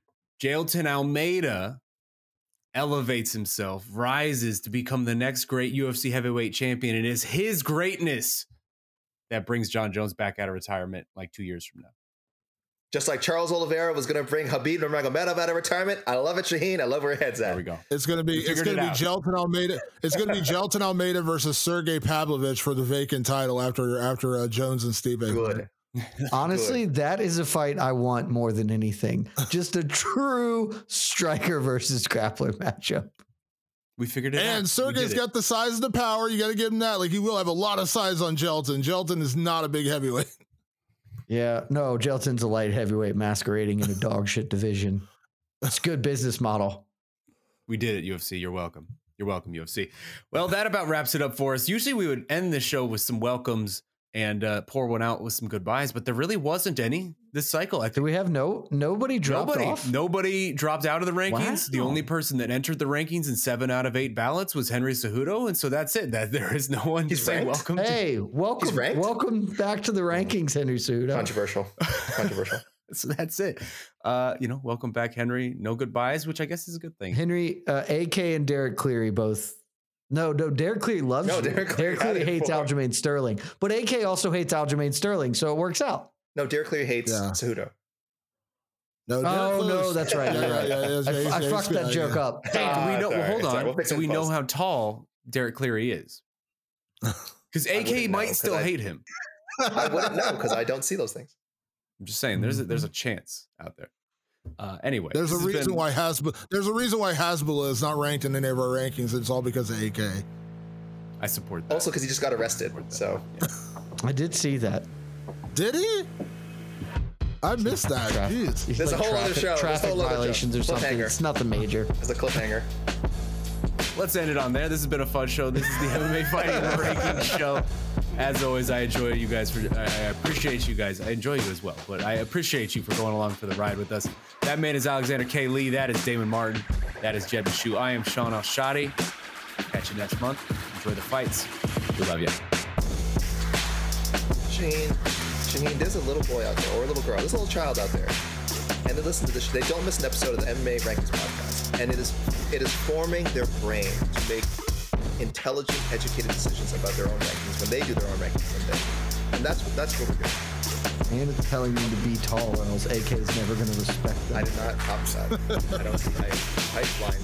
Jailton Almeida elevates himself, rises to become the next great UFC heavyweight champion. And it's his greatness that brings Jon Jones back out of retirement like two years from now. just like Charles Oliveira was going to bring Khabib Nurmagomedov out of retirement. I love it, Shaheen. I love where your head's at. There we go. It's gonna be We it's figured gonna be out. Jailton Almeida. It's gonna be Jailton Almeida versus Sergey Pavlovich for the vacant title after after uh, Jones and Steve. Good. (laughs) Honestly, that is a fight I want more than anything. (laughs) Just a true striker versus grappler matchup. We figured it out. And We Sergey's did it. got the size and the power. You got to give him that. Like he will have a lot of size on Jailton. Jailton is not a big heavyweight. (laughs) Yeah, no, Jailton's a light heavyweight masquerading in a dog shit division. It's a good business model. We did it, UFC. You're welcome. You're welcome, UFC. Well, that about wraps it up for us. Usually we would end the show with some welcomes and uh, pour one out with some goodbyes, but there really wasn't any this cycle. I Do think we have no nobody dropped nobody, off? nobody dropped out of the rankings. The only person that entered the rankings in seven out of eight ballots was Henry Cejudo, and so that's it. That there is no one He's to say ranked? welcome. to. Hey, welcome, ranked? welcome back to the rankings, Henry Cejudo. Controversial. Controversial. (laughs) So that's it. Uh, you know, welcome back, Henry. No goodbyes, which I guess is a good thing. Henry, uh, AK, and Derek Cleary both. No, no, Derek Cleary loves No. Derek Cleary Cleary hates for- Aljamain Sterling, but AK also hates Aljamain Sterling, so it works out. No, Derek Cleary hates Yeah. Cejudo. No, Derek Oh Lewis- no, that's right. (laughs) Yeah, You're yeah, right. yeah, yeah, I, yeah, he's- I fucked that joke yeah. up. Hey, do we ah, know? it's all right, hold it's all right. on. We'll so we in know how tall Derek Cleary is. (laughs) Because wouldn't AK know, still I- hate him. (laughs) I wouldn't know because I don't see those things. I'm just saying, there's a, there's a chance out there. Uh, anyway, There's a reason been- why Hasbulla. There's a reason why Hasbulla is not ranked in any of our rankings. It's all because of AK. I support that. Also, because he just got arrested. So I did see that. Did he? I missed that. Traffic- Jeez. it's There's a whole other traffic, show. There's a Traffic whole other show. violations or something. Cliffhanger. It's nothing major. it's a cliffhanger. Let's end it on there. This has been a fun show. This is the (laughs) MMA Fighting Ranking Show. As always, I enjoy you guys for. I appreciate you guys. I enjoy you as well, but I appreciate you for going along for the ride with us. That man is Alexander K. Lee. That is Damon Martin. That is Jed Meshew. I am Shaun Al-Shatti. Catch you next month. Enjoy the fights. We love you. Shaheen, Shaheen, there's a little boy out there or a little girl, there's a little child out there, and they listen to this. They don't miss an episode of the MMA Rankings podcast, and it is it is forming their brain to make intelligent, educated decisions about their own rankings when they do their own rankings someday. And that's what that's what we're doing. And it's telling me to be tall, or else AK is never going to respect I did not cop that. I don't see I height blind.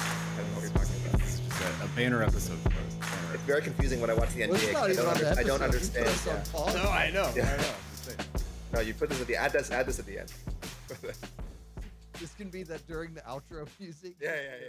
I don't know what you're talking about. It's just a, a banner episode for us. Banner It's very confusing when I watch the NBA. not I don't, under, I don't understand. yeah. No, I know. Yeah. I know. No, you put this at the add this add this at the end. This can be that during the outro music. yeah, yeah, yeah.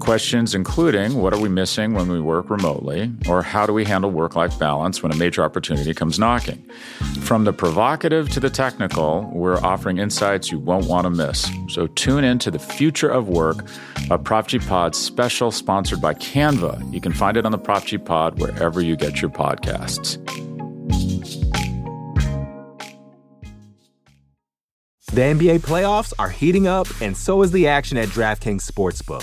Questions including what are we missing when we work remotely, or how do we handle work life balance when a major opportunity comes knocking? From the provocative to the technical, we're offering insights you won't want to miss. So tune in to the future of work, a Prop G Pod special sponsored by Canva. You can find it on the Prop G Pod wherever you get your podcasts. The NBA playoffs are heating up, and so is the action at DraftKings Sportsbook,